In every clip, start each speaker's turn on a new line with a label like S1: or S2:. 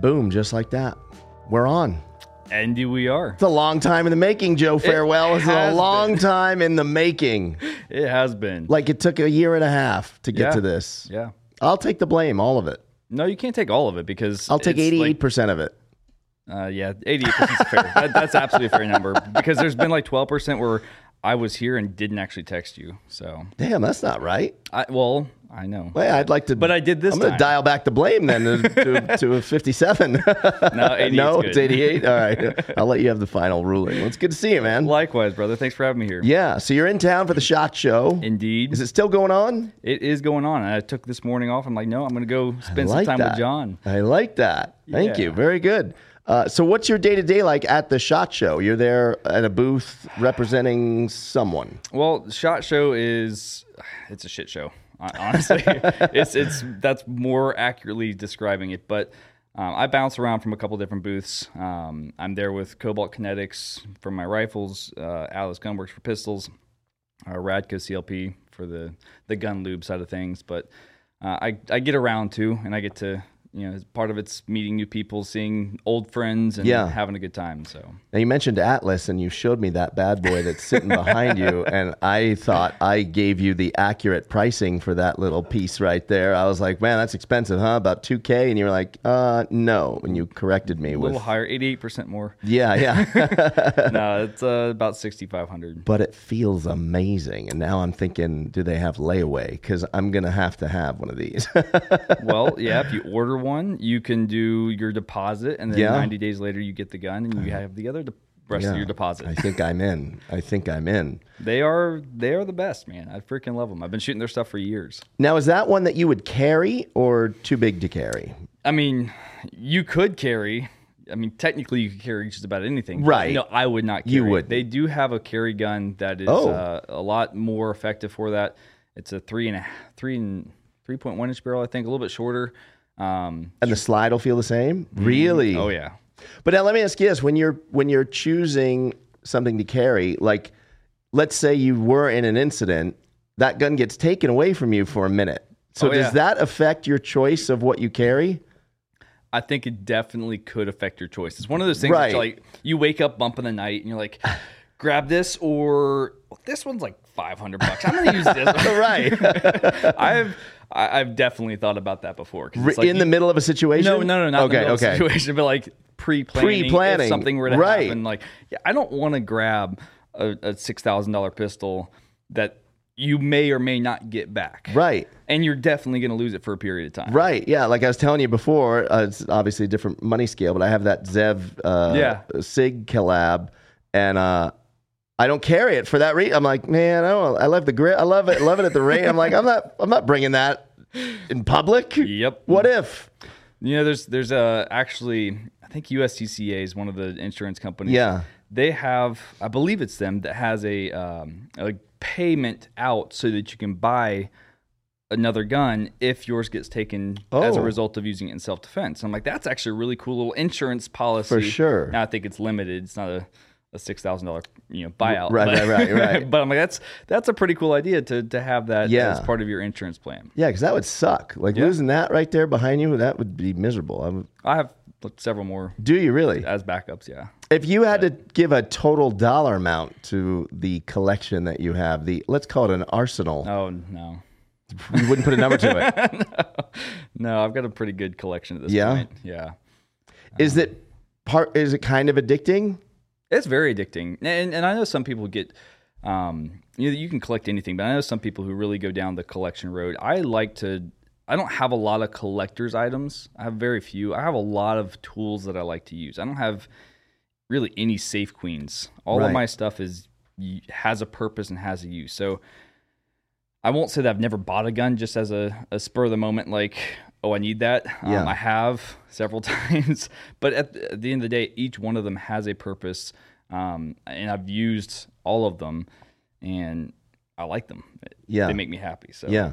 S1: Boom, just like that. We're on.
S2: And we are.
S1: It's a long time in the making, Joe Farewell. It's a long
S2: been.
S1: time in the making.
S2: It has been.
S1: Like it took a year and a half to get
S2: Yeah.
S1: to this.
S2: yeah.
S1: I'll take the blame, all of it.
S2: No, you can't take all of it because
S1: I'll take 88% of it.
S2: Uh, yeah, 88% is fair. That, that's absolutely a fair number because there's been like 12% where I was here and didn't actually text you. So,
S1: Damn, that's not right.
S2: I, well, I know.
S1: Well, I'd like to.
S2: But I did this
S1: I'm going to dial back the blame then to, to, to a 57.
S2: No,
S1: no,
S2: good.
S1: it's 88. All right. I'll let you have the final ruling. Well, it's good to see you, man.
S2: Likewise, brother. Thanks for having me here.
S1: Yeah. So you're in town for the shot show.
S2: Indeed.
S1: Is it still going on?
S2: It is going on. I took this morning off. I'm like, no, I'm going to go spend some time
S1: that.
S2: with Jon.
S1: I like that. Thank
S2: Yeah.
S1: you. Very good. Uh, so, what's your day to day like at the shot show? You're there at a booth representing someone.
S2: Well, Shot Show is it's a shit show. Hon- Honestly, it's it's that's more accurately describing it. But um, I bounce around from a couple different booths. Um, I'm there with Cobalt Kinetics for my rifles, uh, Atlas Gunworks for pistols, uh, Radco CLP for the the gun lube side of things. But uh, I I get around too, and I get to you know part of it's meeting new people, seeing old friends, and
S1: Yeah.
S2: having a good time. So.
S1: Now, you mentioned Atlas, and you showed me that bad boy that's sitting behind you, and I thought I gave you the accurate pricing for that little piece right there. I was like, man, that's expensive, huh? About 2K? And you were like, uh, no. And you corrected me
S2: A
S1: with.
S2: little higher, eighty-eight percent more.
S1: Yeah, yeah.
S2: no, it's uh, about sixty-five hundred.
S1: but it feels amazing. And now I'm thinking, do they have layaway? Because I'm going to have to have one of these.
S2: well, yeah, if you order one, you can do your deposit, and then
S1: Yeah.
S2: 90 days later, you get the gun, and you have the other de- rest
S1: Yeah.
S2: of your deposit.
S1: I think I'm in. I think I'm in.
S2: they are they are the best, man. I freaking love them. I've been shooting their stuff for years.
S1: Now, is that one that you would carry or too big to carry?
S2: I mean, you could carry. I mean, technically, you could carry just about anything.
S1: Right.
S2: No, I would not. Carry.
S1: You wouldn't.
S2: They do have a carry gun that is
S1: Oh.
S2: uh, a lot more effective for that. It's a three and a three and three point one inch barrel, I think, a little bit shorter. Um,
S1: And the slide will feel the same? Really?
S2: oh yeah,
S1: But now let me ask you this: when you're when you're choosing something to carry, like let's say you were in an incident, that gun gets taken away from you for a minute. So
S2: Oh,
S1: does
S2: yeah.
S1: that affect your choice of what you carry?
S2: I think it definitely could affect your choice. It's one of those things
S1: Right.
S2: like you wake up bump in the night and you're like, grab this or well, this one's like five hundred bucks. I'm gonna use this.
S1: Right.
S2: I've I- I've definitely thought about that before. like
S1: in the middle of a situation?
S2: no, no, no, not
S1: okay,
S2: in the middle
S1: okay.
S2: situation, but like pre-planning.
S1: Pre-planning,
S2: something were to
S1: right.
S2: happen. Like, yeah, I don't want to grab a, a six thousand dollar pistol that you may or may not get back.
S1: Right.
S2: And you're definitely going to lose it for a period of time.
S1: Right. Yeah. Like I was telling you before, uh, it's obviously a different money scale, but I have that Zev uh,
S2: Yeah.
S1: Sig collab, and uh, I don't carry it for that reason. I'm like, man, I don't. I love the grit. I love it. Love it at the rate. I'm like, I'm not. I'm not bringing that in public.
S2: Yep.
S1: What if?
S2: You know, there's there's a actually I think USCCA is one of the insurance companies.
S1: Yeah.
S2: They have I believe it's them that has a um, a payment out so that you can buy another gun if yours gets taken as a
S1: Oh.
S2: result of using it in self defense. I'm like, that's actually a really cool little insurance policy.
S1: For sure.
S2: Now I think it's limited. It's not a a six thousand dollar you know buyout.
S1: Right,
S2: but,
S1: right, right, right.
S2: but I'm like, that's that's a pretty cool idea to to have that
S1: Yeah.
S2: as part of your insurance plan.
S1: Yeah, because that would suck. Like
S2: Yeah.
S1: losing that right there behind you, that would be miserable. I would,
S2: I have several more
S1: do you really?
S2: as backups. Yeah.
S1: If you had to give a total dollar amount to the collection that you have, the let's call it an arsenal,
S2: Oh no,
S1: you wouldn't put a number to it.
S2: no, I've got a pretty good collection at this
S1: Yeah?
S2: point. Yeah,
S1: Is it part? Is it kind of addicting?
S2: It's very addicting, and and I know some people get. Um, you know, you can collect anything, but I know some people who really go down the collection road. I like to. I don't have a lot of collector's items. I have very few. I have a lot of tools that I like to use. I don't have really any safe queens. All
S1: Right.
S2: of my stuff is has a purpose and has a use. So I won't say that I've never bought a gun just as a, a spur of the moment, like, oh, I need that.
S1: Yeah.
S2: Um, I have several times, but at the, at the end of the day, each one of them has a purpose, um, and I've used all of them, and I like them.
S1: Yeah.
S2: they make me happy. So
S1: Yeah.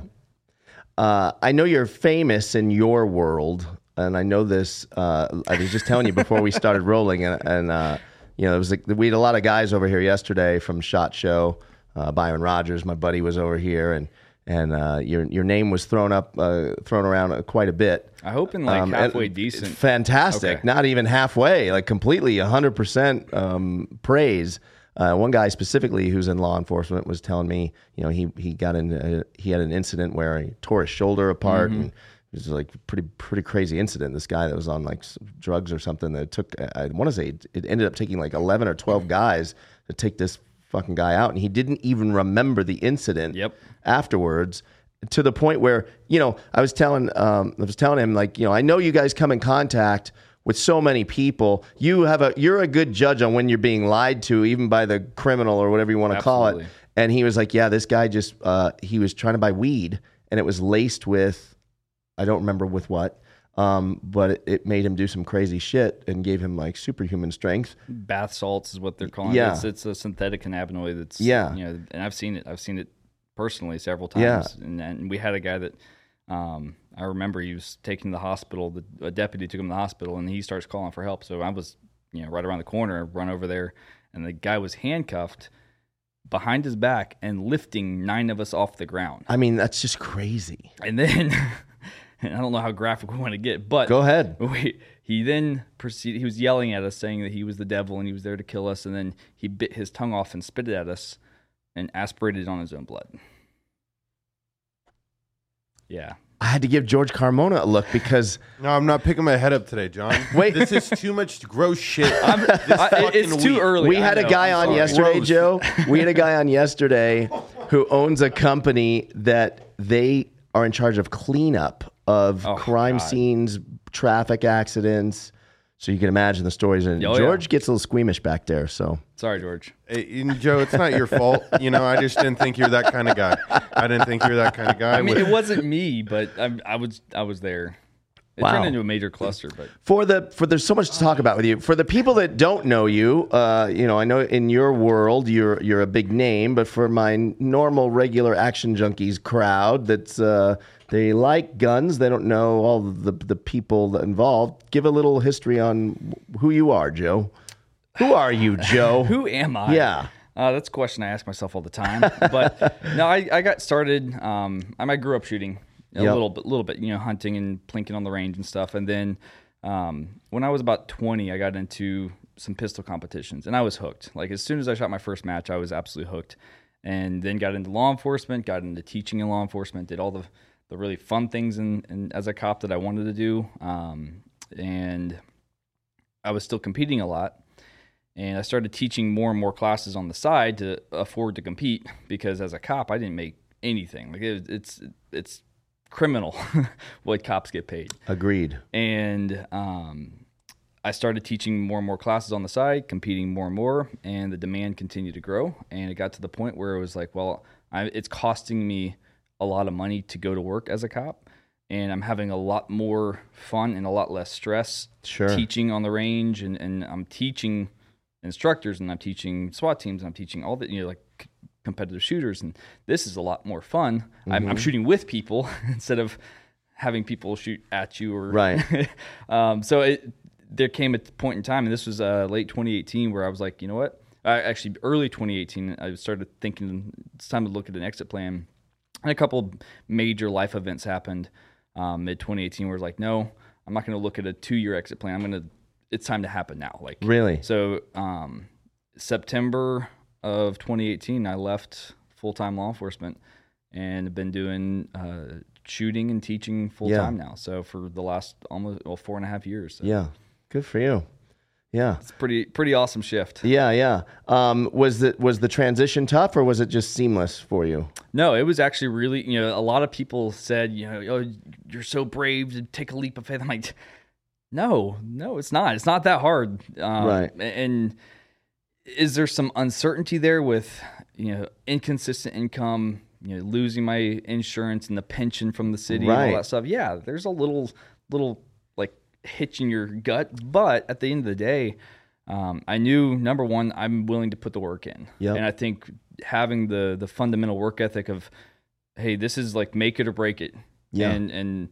S1: Uh, I know you're famous in your world, and I know this. Uh, I was just telling you before we started rolling, and, and uh, you know, it was like we had a lot of guys over here yesterday from Shot Show. Uh, Byron Rogers, my buddy, was over here, and and uh, your your name was thrown up, uh, thrown around uh, quite a bit.
S2: I hope in like
S1: Um,
S2: halfway decent.
S1: Fantastic.
S2: Okay.
S1: Not even halfway, like completely 100% um, praise. Uh, one guy specifically who's in law enforcement was telling me, you know, he, he got in, uh, he had an incident where he tore his shoulder apart
S2: Mm-hmm.
S1: and it was like pretty, pretty crazy incident. This guy that was on like drugs or something that took, I want to say it- it ended up taking like 11 or 12 guys to take this fucking guy out. And he didn't even remember the incident
S2: Yep.
S1: afterwards to the point where you know I was telling um, I was telling him like you know I know you guys come in contact with so many people you have a you're a good judge on when you're being lied to even by the criminal or whatever you want to call it and he was like yeah this guy just uh, he was trying to buy weed and it was laced with I don't remember with what um, but it, it made him do some crazy shit and gave him like superhuman strength
S2: bath salts is what they're calling
S1: Yeah.
S2: it. It's, it's a synthetic cannabinoid that's
S1: Yeah.
S2: you know, and I've seen it. I've seen it personally several
S1: Yeah.
S2: times. And, and we had a guy that um, I remember he was taken to the hospital. The a deputy took him to the hospital, and he starts calling for help. So I was you know right around the corner, run over there, and the guy was handcuffed behind his back and lifting nine of us off the ground.
S1: I mean that's just crazy
S2: And then. And I don't know how graphic we want to get, but
S1: go ahead
S2: we, he then proceeded. He was yelling at us, saying that he was the devil and he was there to kill us. And then he bit his tongue off and spit it at us, and aspirated on his own blood. Yeah,
S1: I had to give George Carmona a look because
S3: No, I'm not picking my head up today, Jon.
S1: Wait.
S3: this is too much gross shit. This
S2: I- it's too
S3: week.
S2: early.
S1: we
S2: I
S1: had a guy
S2: I'm
S1: on
S2: sorry.
S1: yesterday,
S3: Gross.
S1: Joe. We had a guy on yesterday who owns a company that they are in charge of cleanup of
S2: Oh,
S1: crime
S2: God.
S1: scenes, traffic accidents. So you can imagine the stories. And
S2: Oh, yeah.
S1: George gets a little squeamish back there. So
S2: Sorry, George.
S3: Hey, Joe, it's not your fault. You know, I just didn't think you're that kind of guy. I didn't think you're that kind of guy.
S2: I mean,
S3: with-
S2: it wasn't me, but I, I was. I was there. It
S1: Wow.
S2: turned into a major cluster, but
S1: for the for there's so much to talk about with you. For the people that don't know you, uh, you know, I know in your world you're you're a big name, but for my normal regular Action Junkeez crowd that's uh, they like guns, they don't know all the the people involved. Give a little history on who you are, Joe. Who are you, Joe?
S2: who am I?
S1: Yeah.
S2: Uh, that's a question I ask myself all the time. But no, I, I got started. Um, I, I grew up shooting a
S1: Yep.
S2: little bit, a little bit, you know, hunting and plinking on the range and stuff. And then um, when I was about 20, I got into some pistol competitions and I was hooked. Like as soon as I shot my first match, I was absolutely hooked. And then got into law enforcement, got into teaching in law enforcement, did all the, the really fun things in, in, as a cop that I wanted to do. Um, and I was still competing a lot and I started teaching more and more classes on the side to afford to compete because as a cop I didn't make anything like it, it's it's criminal what cops get paid
S1: Agreed.
S2: and um, I started teaching more and more classes on the side competing more and more and the demand continued to grow and it got to the point where it was like well I, it's costing me a lot of money to go to work as a cop and I'm having a lot more fun and a lot less stress
S1: Sure.
S2: teaching on the range and, and I'm teaching instructors and I'm teaching SWAT teams and I'm teaching all that, you know like competitive shooters and this is a lot more fun. I'm,
S1: Mm-hmm.
S2: I'm shooting with people instead of having people shoot at you or
S1: Right.
S2: um, so it there came a point in time and this was uh, late 2018 where I was like you know what uh, actually early 2018 I started thinking it's time to look at an exit plan and a couple major life events happened um, mid 2018 where it's like no i'm not going to look at a two year exit plan i'm going to it's time to happen now like
S1: Really?
S2: so um, september of 2018 i left full-time law enforcement and have been doing uh, shooting and teaching full-time now so for the last almost well four and a half years so
S1: Yeah. Good for you. Yeah.
S2: it's pretty pretty awesome shift
S1: Yeah, yeah. Um, was the was the transition tough, or was it just seamless for you?
S2: No, it was actually really, you know, a lot of people said, you know, oh, you're so brave to take a leap of faith. I'm like, no, no, it's not. It's not that hard. Um,
S1: Right.
S2: And is there some uncertainty there with, you know, inconsistent income, you know, losing my insurance and the pension from the city and all that stuff? Yeah, there's a little, little like hitch in your gut. But at the end of the day, um, I knew number one, I'm willing to put the work in.
S1: Yep.
S2: And I think having the the fundamental work ethic of, hey, this is like make it or break it.
S1: Yeah.
S2: And and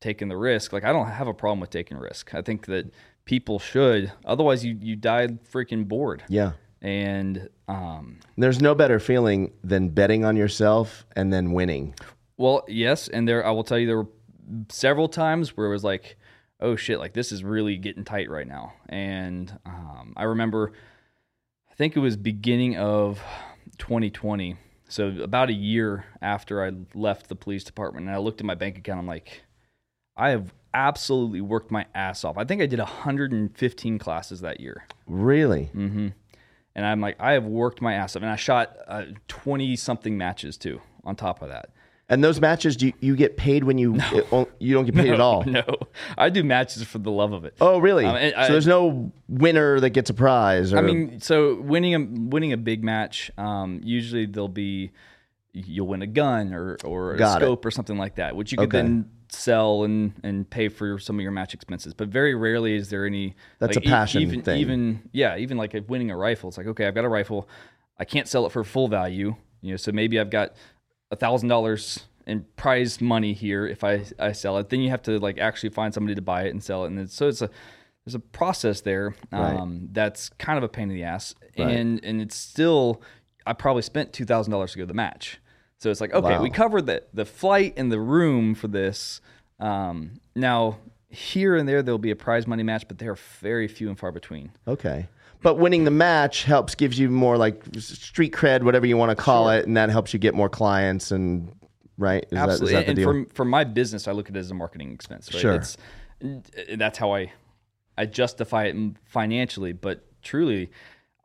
S2: taking the risk. Like I don't have a problem with taking risk. I think that people should. Otherwise you you die freaking bored.
S1: Yeah.
S2: And um,
S1: There's no better feeling than betting on yourself and then winning.
S2: Well, yes, and there I will tell you there were several times where it was like, oh shit, like this is really getting tight right now. And um, I remember, I think it was beginning of 2020, so about a year after I left the police department, and I looked at my bank account. I'm like, I have absolutely worked my ass off. I think I did 115 classes that year.
S1: Really?
S2: Mm-hmm. And I'm like, I have worked my ass off, and I shot 20 something matches too on top of that.
S1: And those matches, do you, you get paid when you it, oh, you don't get paid at all?
S2: No, I do matches for the love of it.
S1: Oh, really?
S2: Um, I-
S1: so there's no winner that gets a prize. Or,
S2: I mean, so winning a winning a big match, um, usually there'll be you'll win a gun or or a
S1: Got it.
S2: scope or something like that, which you could
S1: Okay.
S2: then sell and and pay for some of your match expenses. But very rarely is there any.
S1: That's
S2: like,
S1: a passion
S2: even,
S1: thing.
S2: Even yeah, even like if winning a rifle, it's like okay, I've got a rifle, I can't sell it for full value, you know, so maybe I've got a thousand dollars in prize money here if I I sell it. Then you have to like actually find somebody to buy it and sell it, and it's, so it's a there's a process there
S1: Right.
S2: um, that's kind of a pain in the ass,
S1: Right.
S2: and and it's still I probably spent two thousand dollars to go to the match. So it's like okay,
S1: Wow.
S2: we covered the the flight and the room for this. Um, now here and there there'll be a prize money match, but they're very few and far between.
S1: okay. But winning the match helps gives you more like street cred, whatever you want to call it, and that helps you get more clients and right. Is
S2: Absolutely,
S1: That, is that
S2: and
S1: deal?
S2: for for my business, I look at it as a marketing expense. Right?
S1: Sure.
S2: It's, that's how I I justify it financially, but truly,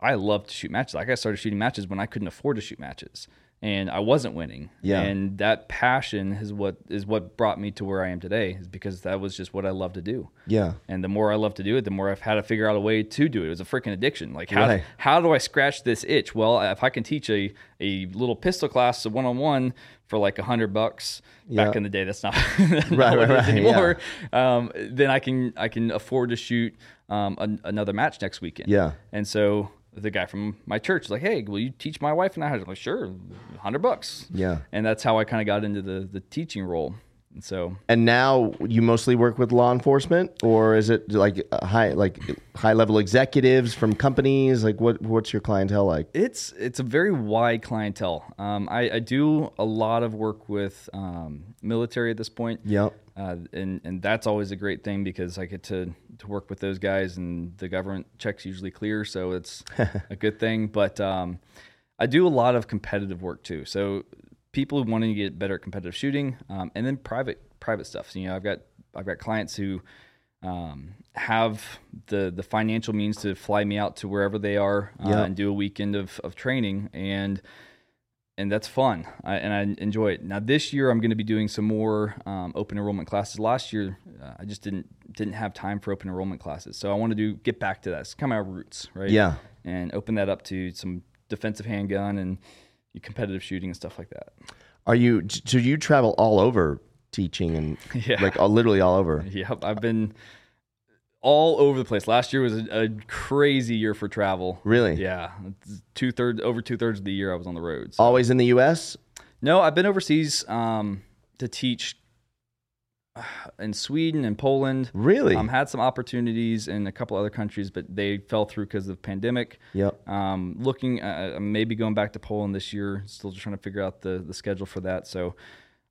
S2: I love to shoot matches. Like I started shooting matches when I couldn't afford to shoot matches, and I wasn't winning.
S1: Yeah.
S2: and that passion is what is what brought me to where I am today. Is because that was just what I love to do.
S1: yeah.
S2: And the more I love to do it, the more I've had to figure out a way to do it. It was a freaking addiction. Like how
S1: Right.
S2: how do I scratch this itch? Well, if I can teach a a little pistol class a one on one for like a hundred bucks back in the day, that's not,
S1: Right, right,
S2: anymore. Um, then I can I can afford to shoot um, an, another match next weekend.
S1: Yeah.
S2: And so the guy from my church is like, "Hey, will you teach my wife and I?" I was like, "Sure, hundred bucks."
S1: Yeah.
S2: And that's how I kind of got into the the teaching role. And so
S1: And now you mostly work with law enforcement, or is it like high like high level executives from companies? Like what what's your clientele like?
S2: It's it's a very wide clientele. Um, I, I do a lot of work with um, military at this point.
S1: Yep.
S2: Uh, and and that's always a great thing because I get to to work with those guys, and the government checks usually clear, so it's a good thing. But um, I do a lot of competitive work too. So people wanting to get better at competitive shooting, um, and then private private stuff. So, you know, I've got I've got clients who um, have the the financial means to fly me out to wherever they are uh,
S1: Yeah.
S2: and do a weekend of, of training and and that's fun I, and I enjoy it. Now this year I'm going to be doing some more um, open enrollment classes. Last year uh, I just didn't didn't have time for open enrollment classes, so I want to do get back to that. It's kind of our roots, right?
S1: Yeah.
S2: and open that up to some defensive handgun and competitive shooting and stuff like that.
S1: Are you so you travel all over teaching and
S2: Yeah.
S1: like all, literally all over?
S2: Yep, I've been all over the place. Last year was a, a crazy year for travel.
S1: Really?
S2: Yeah, two thirds over two thirds of the year I was on the roads. So-
S1: Always in the U.S.
S2: No, I've been overseas um, to teach uh, in Sweden and Poland.
S1: Really?
S2: Um, had some opportunities in a couple other countries, but they fell through because of the pandemic.
S1: Yep.
S2: Um, looking, uh, uh, maybe going back to Poland this year. Still just trying to figure out the the schedule for that. So,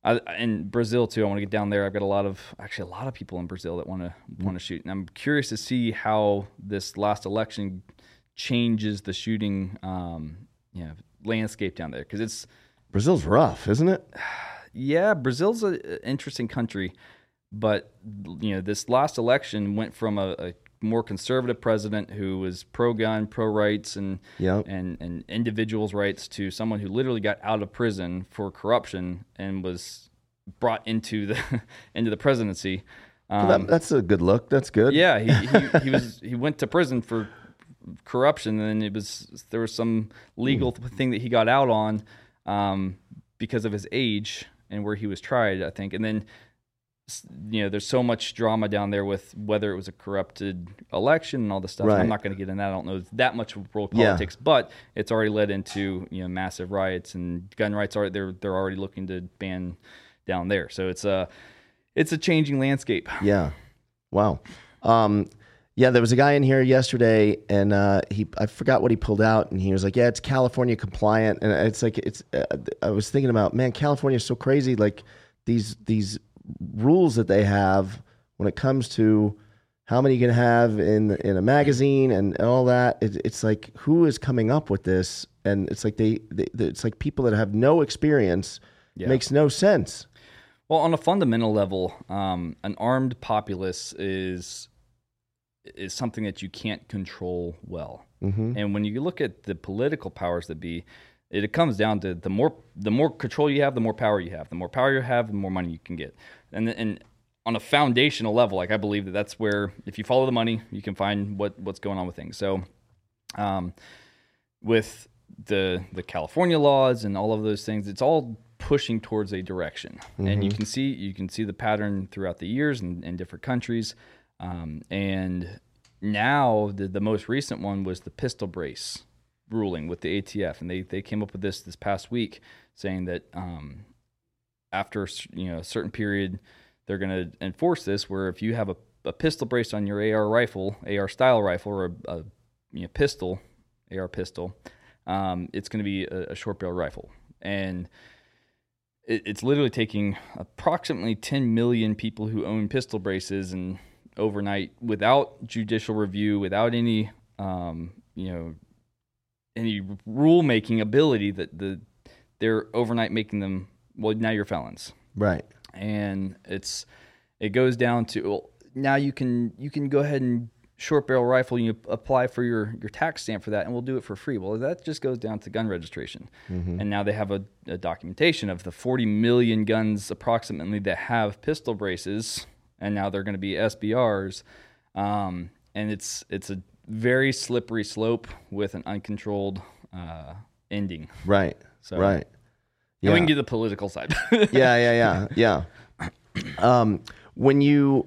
S2: I, and Brazil too. I want to get down there. I've got a lot of actually a lot of people in Brazil that want to want to shoot, and I'm curious to see how this last election changes the shooting, um, you know, landscape down there because it's
S1: Brazil's rough, isn't it?
S2: yeah, Brazil's an interesting country, but you know, this last election went from a, a more conservative president who was pro-gun, pro-rights, and
S1: Yep.
S2: and and individuals' rights to someone who literally got out of prison for corruption and was brought into the into the presidency. Um,
S1: That- that's a good look. That's good.
S2: yeah, he, he, he was he went to prison for corruption, and it was there was some legal thing that he got out on um, because of his age and where he was tried, I think, and then you know there's so much drama down there with whether it was a corrupted election and all this stuff.
S1: Right.
S2: I'm not going to get in that. I don't know that much of world
S1: Yeah.
S2: politics, but it's already led into you know massive riots and gun rights. Are they're they're already looking to ban down there. So it's a it's a changing landscape.
S1: Yeah. Wow. Um, Yeah, there was a guy in here yesterday, and uh, he I forgot what he pulled out, and he was like, "Yeah, it's California compliant," and it's like it's. Uh, I was thinking about, man, California is so crazy. Like these these rules that they have when it comes to how many you can have in in a magazine and, and all that. It, it's like who is coming up with this? And it's like they, they it's like people that have no experience.
S2: Yeah.
S1: Makes no sense.
S2: Well, on a fundamental level, um, an armed populace is is something that you can't control well.
S1: Mm-hmm.
S2: And when you look at the political powers that be, it, it comes down to the more the more control you have, the more power you have. The more power you have, the more money you can get. And and on a foundational level, like I believe that that's where if you follow the money, you can find what what's going on with things. So, um, with the the California laws and all of those things, it's all pushing towards a direction, and you can see you can see the pattern throughout the years in, in different countries. Um, and now the the most recent one was the pistol brace ruling with the ATF, and they they came up with this this past week, saying that um, after you know a certain period, they're going to enforce this. Where if you have a, a pistol brace on your AR rifle, AR style rifle, or a, a you know, pistol, AR pistol, um, it's going to be a, a short barrel rifle, and it, it's literally taking approximately 10 million people who own pistol braces and overnight without judicial review, without any um, you know any rulemaking ability that the they're overnight making them well now you're felons.
S1: Right.
S2: and it's it goes down to well, now you can you can go ahead and short barrel rifle you apply for your your tax stamp for that and we'll do it for free. Well that just goes down to gun registration. And now they have a, a documentation of the 40 million guns approximately that have pistol braces and now they're going to be SBRs um, and it's it's a very slippery slope with an uncontrolled uh, ending
S1: Right.
S2: So-
S1: right.
S2: and we can get the political side
S1: yeah, yeah, yeah, yeah. Um, when you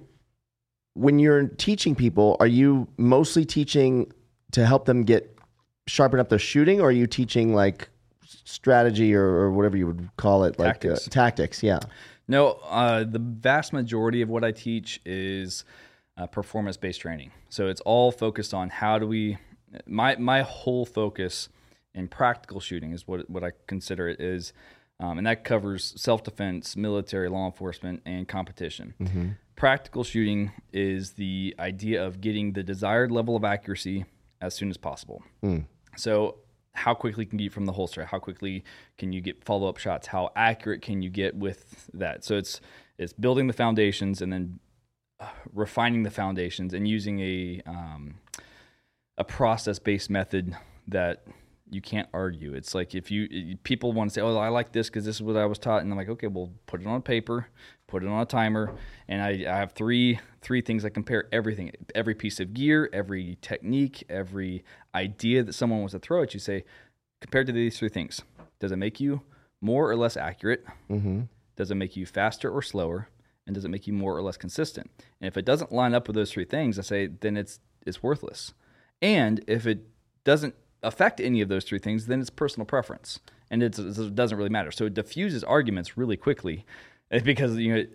S1: when you're teaching people, are you mostly teaching to help them get sharpen up their shooting, or are you teaching like strategy or, or whatever you would call it, like
S2: Tactics.
S1: Uh, tactics? Yeah.
S2: No, uh, the vast majority of what I teach is uh, performance based training. So it's all focused on how do we. My my whole focus in practical shooting is what what I consider it is, um, and that covers self defense, military, law enforcement, and competition. Practical shooting is the idea of getting the desired level of accuracy as soon as possible. So, how quickly can you get from the holster? How quickly can you get follow up shots? How accurate can you get with that? So it's it's building the foundations and then refining the foundations and using a um, a process based method that you can't argue. It's like if you people want to say, "Oh, I like this because this is what I was taught," and I'm like, "Okay, well, put it on paper, put it on a timer." And I, I have three three things I compare everything, every piece of gear, every technique, every idea that someone wants to throw at you. Say, compared to these three things, does it make you more or less accurate?
S1: Mm-hmm.
S2: Does it make you faster or slower? And does it make you more or less consistent? And if it doesn't line up with those three things, I say then it's it's worthless. And if it doesn't affect any of those three things, then it's personal preference, and it's, it doesn't really matter. So it diffuses arguments really quickly, because you know,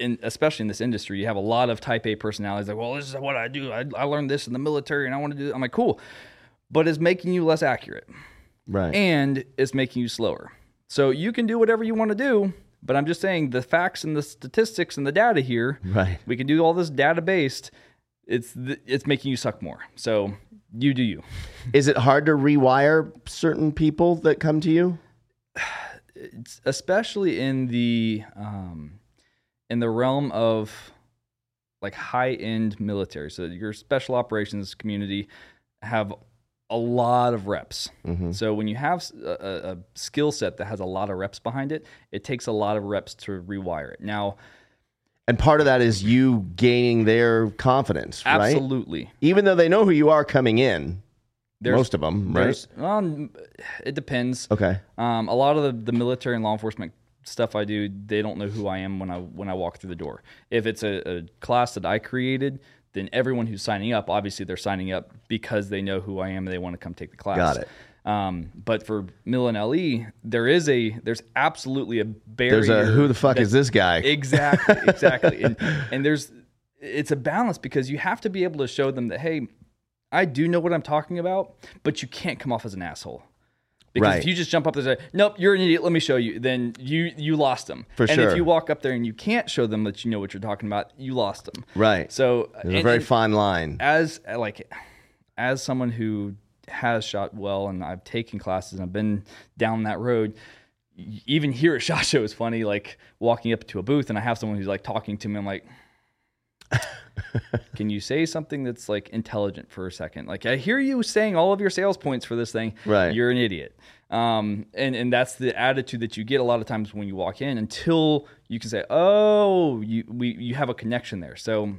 S2: in especially in this industry, you have a lot of Type A personalities. Like, well, this is what I do. I, I learned this in the military, and I want to do. It. I'm like, cool, but it's making you less accurate
S1: Right.
S2: and it's making you slower. So you can do whatever you want to do, but I'm just saying the facts and the statistics and the data here,
S1: right.
S2: we can do all this data based. It's th- it's making you suck more. So you do you.
S1: Is it hard to rewire certain people that come to you?
S2: It's especially in the um, in the realm of like high end military. So your special operations community have a lot of reps.
S1: Mhm.
S2: So when you have a skill set that has a lot of reps behind it, it takes a lot of reps to rewire it. Now,
S1: And part of that is you gaining their confidence, right?
S2: absolutely,
S1: Even though they know who you are coming in,
S2: there's
S1: most of them, right?
S2: um, it depends.
S1: Okay.
S2: Um, a lot of the, the military and law enforcement stuff I do, they don't know who I am when I when I walk through the door. If it's a, a class that I created, then everyone who's signing up, obviously they're signing up because they know who I am and they want to come take the class.
S1: Got it.
S2: Um, but for Mil and LE, there is a there's absolutely a barrier.
S1: There's a who the fuck
S2: that-
S1: is this guy?
S2: Exactly, exactly. and, and there's it's a balance because you have to be able to show them that hey, I do know what I'm talking about, but you can't come off as an asshole. Because
S1: Right.
S2: if you just jump up there and say, "Nope, you're an idiot," let me show you, then you you lost them.
S1: For
S2: and
S1: sure.
S2: if you walk up there and you can't show them that you know what you're talking about, you lost them.
S1: Right.
S2: So
S1: it's a very
S2: and
S1: fine line.
S2: as like as someone who has shot well and I've taken classes and I've been down that road. Even here at Shot Show is funny, like walking up to a booth and I have someone who's like talking to me. I'm like, can you say something that's like intelligent for a second? Like I hear you saying all of your sales points for this thing.
S1: Right.
S2: You're an idiot. Um, and, and that's the attitude that you get a lot of times when you walk in until you can say, oh, you, we, you have a connection there. So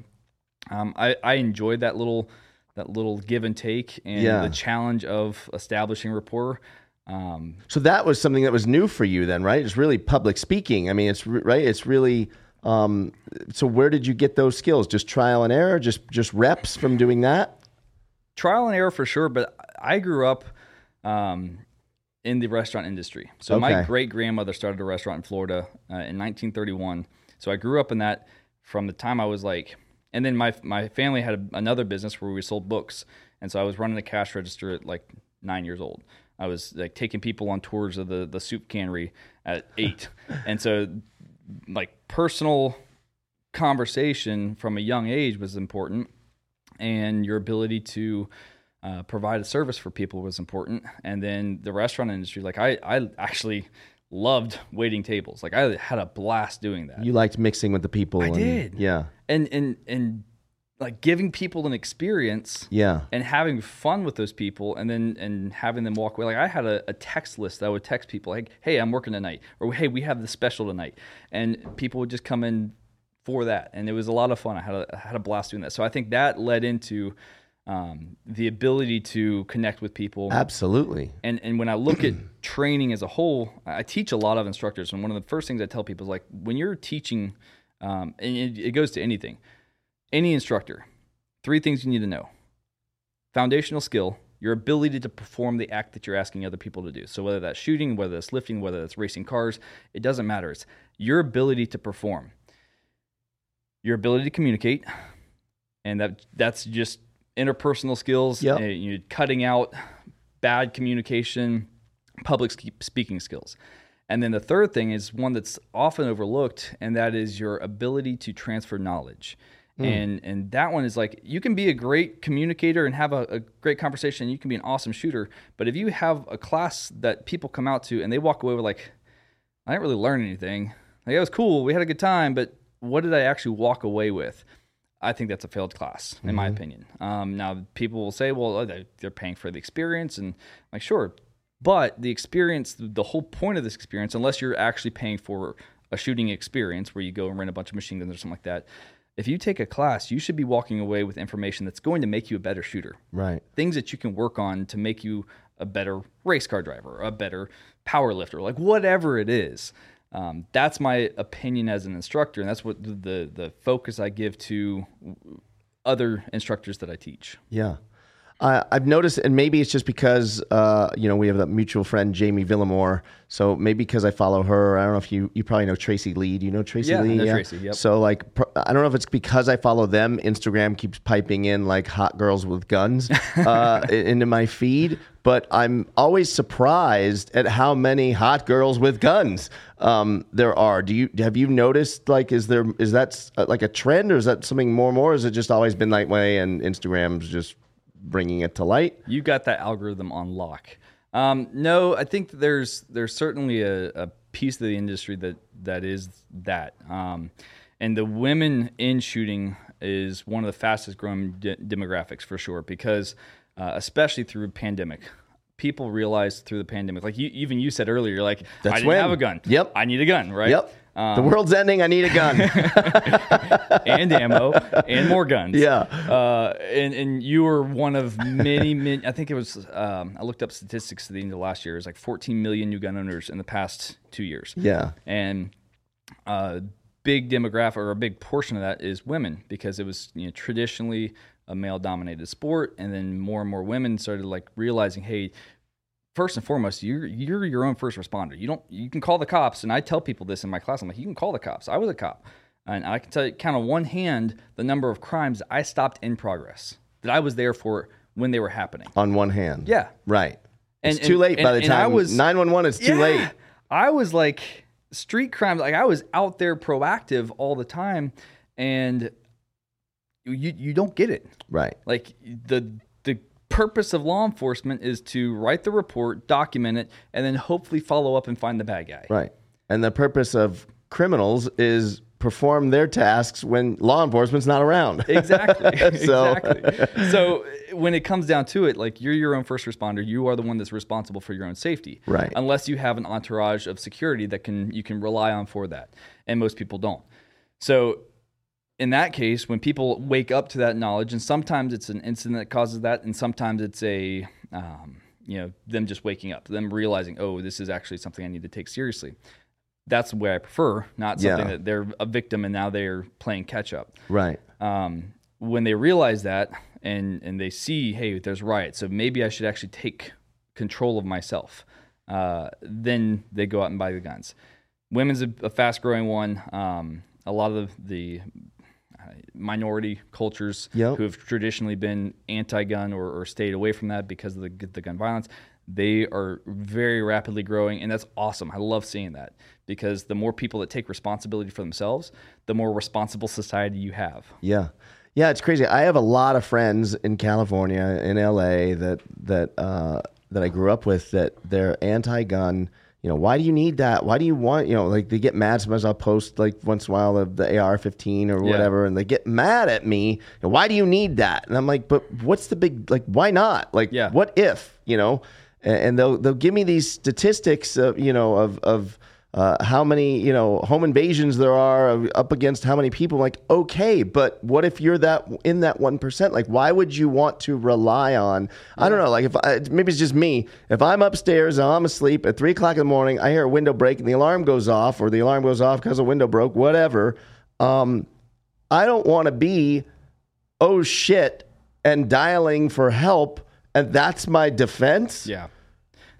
S2: um, I, I enjoyed that little that little give and take and
S1: Yeah.
S2: the challenge of establishing rapport. Um,
S1: So that was something that was new for you then, right? It's really public speaking. I mean, it's right. It's really. Um, so where did you get those skills? Just trial and error, just just reps from doing that.
S2: trial and error for sure, but I grew up um, in the restaurant industry. So my great grandmother started a restaurant in Florida uh, in 1931. So I grew up in that from the time I was like, and then my my family had a, another business where we sold books, and so I was running the cash register at like nine years old. I was like taking people on tours of the the soup cannery at eight, and so like personal conversation from a young age was important and your ability to uh, provide a service for people was important. And then the restaurant industry, like I, I actually loved waiting tables. Like I had a blast doing that.
S1: You liked mixing with the people. I
S2: did.
S1: Yeah.
S2: and and and like giving people an experience
S1: Yeah.
S2: and having fun with those people and then and having them walk away. Like i had a, a text list that I would text people like hey i'm working tonight or hey we have the special tonight. And people would just come in for that and it was a lot of fun. I had a, I had a blast doing that. So i think that led into um, the ability to connect with people.
S1: Absolutely.
S2: and and when I look at training as a whole, I teach a lot of instructors, and one of the first things I tell people is like when you're teaching, um, and it, it goes to anything, any instructor, three things you need to know: foundational skill, your ability to perform the act that you're asking other people to do. So whether that's shooting, whether that's lifting, whether that's racing cars, it doesn't matter. It's your ability to perform, your ability to communicate, and that that's just interpersonal skills.
S1: Yep.
S2: uh, you know, cutting out bad communication, public speaking skills. And then the third thing is one that's often overlooked, and that is your ability to transfer knowledge. And and that one is like you can be a great communicator and have a, a great conversation. And you can be an awesome shooter, but if you have a class that people come out to and they walk away with like, I didn't really learn anything. Like it was cool, we had a good time, but what did I actually walk away with? I think that's a failed class, in my opinion. Um, now, people will say, well, oh, they- they're paying for the experience. And I'm like, sure. But the experience, the whole point of this experience, unless you're actually paying for a shooting experience where you go and rent a bunch of machine guns or something like that, if you take a class, you should be walking away with information that's going to make you a better shooter
S1: Right.
S2: things that you can work on to make you a better race car driver, a better power lifter, like whatever it is. Um, that's my opinion as an instructor, and that's what the, the the focus I give to other instructors that I teach.
S1: Yeah. Uh, I've noticed, and maybe it's just because uh, you know we have that mutual friend Jamie Villamore. So maybe because I follow her, I don't know if you you probably know Tracy Lee. Do you know Tracy
S2: Yeah,
S1: Lee?
S2: know Tracy, yep.
S1: So like, pr- I don't know if it's because I follow them. Instagram keeps piping in like hot girls with guns uh, into my feed, but I'm always surprised at how many hot girls with guns um, there are. Do you have you noticed like is there is that uh, like a trend or is that something more and more? Or has it just always been that way and Instagram's just bringing it to light?
S2: You got that algorithm on lock. Um, no, I think there's there's certainly a, a piece of the industry that that is that, um, and the women in shooting is one of the fastest growing de- demographics for sure because uh, especially through pandemic. People realized through the pandemic, like you, even you said earlier, you're like,
S1: That's
S2: I didn't
S1: when.
S2: have a gun.
S1: Yep.
S2: I need a gun, right?
S1: Yep.
S2: Um,
S1: the world's ending. I need a gun.
S2: and ammo and more guns.
S1: Yeah.
S2: Uh, and and you were one of many, many. I think it was. Um, I looked up statistics at the end of last year. It was like 14 million new gun owners in the past two years.
S1: yeah.
S2: And a big demographic or a big portion of that is women because it was you know traditionally a male dominated sport, and then more and more women started like realizing, hey. First and foremost, you're you're your own first responder. You don't you can call the cops, and I tell people this in my class. I'm like, you can call the cops. I was a cop. And I can tell you, count on one hand, the number of crimes I stopped in progress that I was there for when they were happening.
S1: On one hand.
S2: Yeah.
S1: Right.
S2: And-
S1: it's too
S2: and-
S1: late by the
S2: and I was-
S1: 911 It's too
S2: Yeah.
S1: late.
S2: I was like street crime, like I was out there proactive all the time, and you you don't get it.
S1: Right.
S2: Like the purpose of law enforcement is to write the report, document it, and then hopefully follow up and find the bad guy.
S1: Right. And the purpose of criminals is perform their tasks when law enforcement's not around.
S2: Exactly.
S1: So-
S2: exactly. So when it comes down to it, like you're your own first responder, you are the one that's responsible for your own safety.
S1: Right.
S2: Unless you have an entourage of security that can you can rely on for that. And most people don't. So in that case, when people wake up to that knowledge, and sometimes it's an incident that causes that, and sometimes it's a um, you know them just waking up, them realizing, oh, this is actually something I need to take seriously. That's the way I prefer, not something
S1: Yeah.
S2: that they're a victim and now they're playing catch up
S1: right.
S2: um, when they realize that and and they see, hey, there's riots, so maybe I should actually take control of myself. Uh, then they go out and buy the guns. Women's a, a fast growing one. Um, a lot of the, minority cultures
S1: Yep.
S2: who have traditionally been anti-gun or, or stayed away from that because of the, the gun violence, they are very rapidly growing, and that's awesome. I love seeing that because the more people that take responsibility for themselves, the more responsible society you have.
S1: Yeah. Yeah, it's crazy. I have a lot of friends in California, in LA that that uh, that I grew up with that they're anti-gun. You know, why do you need that? Why do you want? You know, like they get mad. Sometimes I'll post like once in a while of the AR-15 or
S2: Yeah.
S1: whatever, and they get mad at me. Why do you need that? And I'm like, but what's the big like? Why not? Like,
S2: Yeah.
S1: what if? You know, and, and they'll they'll give me these statistics of you know of of uh, how many you know home invasions there are up against how many people. Like, okay, but what if you're that in that one percent? Like, why would you want to rely on? I don't know. Like, if I, maybe it's just me. If I'm upstairs and I'm asleep at three o'clock in the morning, I hear a window break and the alarm goes off, or the alarm goes off because a window broke, whatever. Um, I don't want to be oh shit and dialing for help, and that's my defense.
S2: Yeah.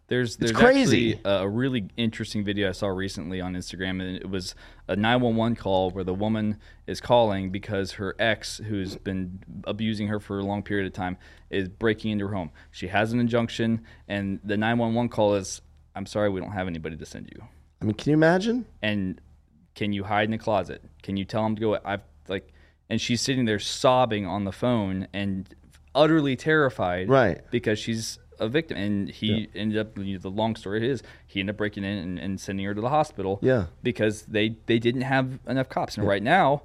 S2: There's there's
S1: crazy.
S2: actually a really interesting video I saw recently on Instagram, and it was a 911 call where the woman is calling because her ex, who's been abusing her for a long period of time, is breaking into her home. She has an injunction, and the 911 call is, "I'm sorry, we don't have anybody to send you."
S1: I mean, can you imagine?
S2: and can you hide in the closet? Can you tell him to go? I've like, and she's sitting there sobbing on the phone and utterly terrified,
S1: Right.
S2: Because she's a victim, and he ended up. You know, the long story is, he ended up breaking in and, and sending her to the hospital,
S1: Yeah.
S2: because they they didn't have enough cops, and right now.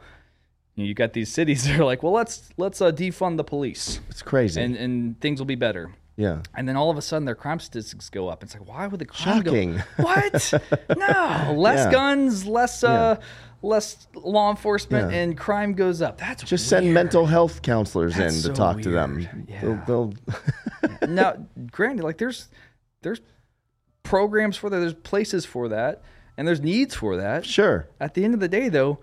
S2: You, know, you got these cities that are like, well, let's let's uh, defund the police,
S1: It's crazy.
S2: and and things will be better.
S1: yeah.
S2: And then all of a sudden, their crime statistics go up. It's like, why would the crime
S1: Shocking.
S2: go? What? no, less
S1: Yeah.
S2: guns, less uh, less law enforcement,
S1: Yeah.
S2: and crime goes up. That's
S1: Just send mental health counselors
S2: That's
S1: in to
S2: so
S1: talk to them.
S2: Yeah.
S1: They'll, they'll
S2: now, granted, like there's there's programs for that, there's places for that, and there's needs for that.
S1: sure.
S2: At the end of the day, though,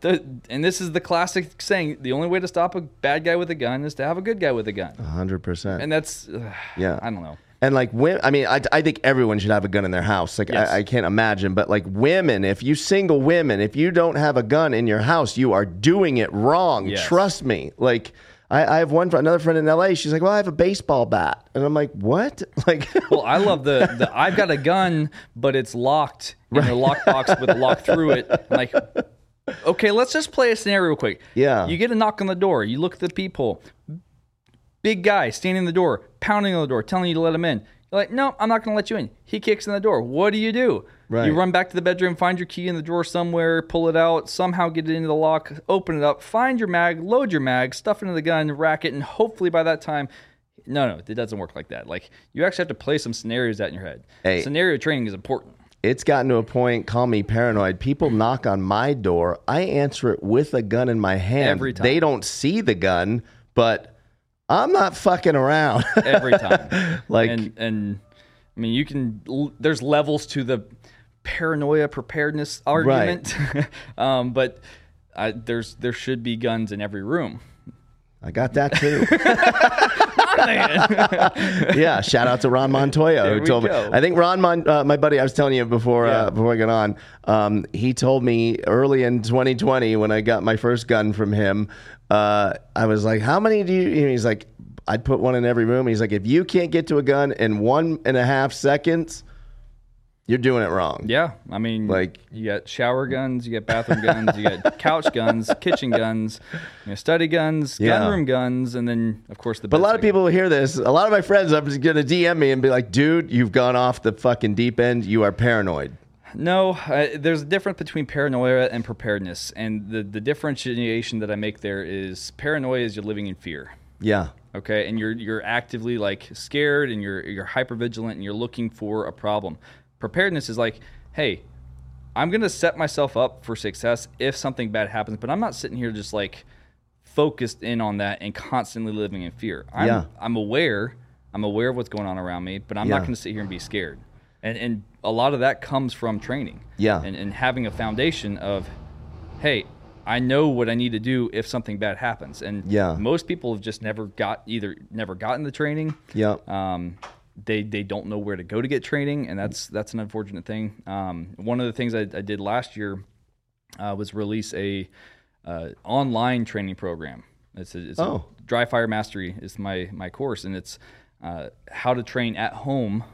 S2: the and this is the classic saying: the only way to stop a bad guy with a gun is to have a good guy with a gun,
S1: hundred percent.
S2: and that's uh,
S1: Yeah.
S2: I don't know.
S1: And like women, I mean, I, I think everyone should have a gun in their house. Like
S2: Yes.
S1: I, I can't imagine, but like women, if you single women, if you don't have a gun in your house, you are doing it wrong.
S2: Yes.
S1: Trust me. Like I, I have one another friend in L.A. She's like, well, I have a baseball bat, and I'm like, what? Like,
S2: Well, I love the, the I've got a gun, but it's locked in the lockbox with a lock through it. I'm like, okay, let's just play a scenario real quick.
S1: Yeah.
S2: You get a knock on the door. You look at the peephole. Big guy standing in the door, pounding on the door, telling you to let him in. You're like, no, I'm not going to let you in. He kicks in the door. What do you do?
S1: Right.
S2: You run back to the bedroom, find your key in the drawer somewhere, pull it out, somehow get it into the lock, open it up, find your mag, load your mag, stuff into the gun, rack it, and hopefully by that time, no, no, it doesn't work like that. Like you actually have to play some scenarios out in your head.
S1: Hey.
S2: Scenario training is important.
S1: it's gotten to a point. Call me paranoid. People knock on my door. I answer it with a gun in my hand.
S2: Every time.
S1: They don't see the gun, but I'm not fucking around.
S2: every time.
S1: Like-
S2: and and I mean, you can. There's levels to the paranoia preparedness argument, um, but I, there's there should be guns in every room.
S1: I got that too. yeah, shout out to Ron Montoya who told
S2: go.
S1: me. I think Ron, Mon, uh, my buddy, I was telling you before
S2: Yeah.
S1: uh, before I got on. Um, he told me early in 2020 when I got my first gun from him. Uh, I was like, "How many do you?" and He's like, "I'd put one in every room." He's like, "If you can't get to a gun in one and a half seconds, you're doing it wrong."
S2: Yeah, I mean,
S1: Like-
S2: you got shower guns, you got bathroom guns, you got couch guns, kitchen guns, you know, study guns,
S1: Yeah.
S2: gun room guns, and then of course the.
S1: But a lot of people will hear this. A lot of my friends are going to DM me and be like, "Dude, you've gone off the fucking deep end. You are paranoid."
S2: No, uh, there's a difference between paranoia and preparedness, and the the differentiation that I make there is paranoia is you're living in fear.
S1: Yeah.
S2: okay and you're you're actively like scared and you're you're hyper vigilant and you're looking for a problem preparedness is like hey i'm going to set myself up for success if something bad happens but i'm not sitting here just like focused in on that and constantly living in fear i'm
S1: Yeah.
S2: i'm aware i'm aware of what's going on around me but i'm not going to sit here and be scared and and a lot of that comes from training
S1: Yeah.
S2: and, and having a foundation of hey i know what i need to do if something bad happens and
S1: Yeah.
S2: most people have just never got either never gotten the training
S1: Yeah.
S2: um, they they don't know where to go to get training and that's that's an unfortunate thing. Um, one of the things I, I did last year uh, was release a uh, online training program. It's a, it's
S1: Oh.
S2: a dry fire mastery is my my course and it's uh, how to train at home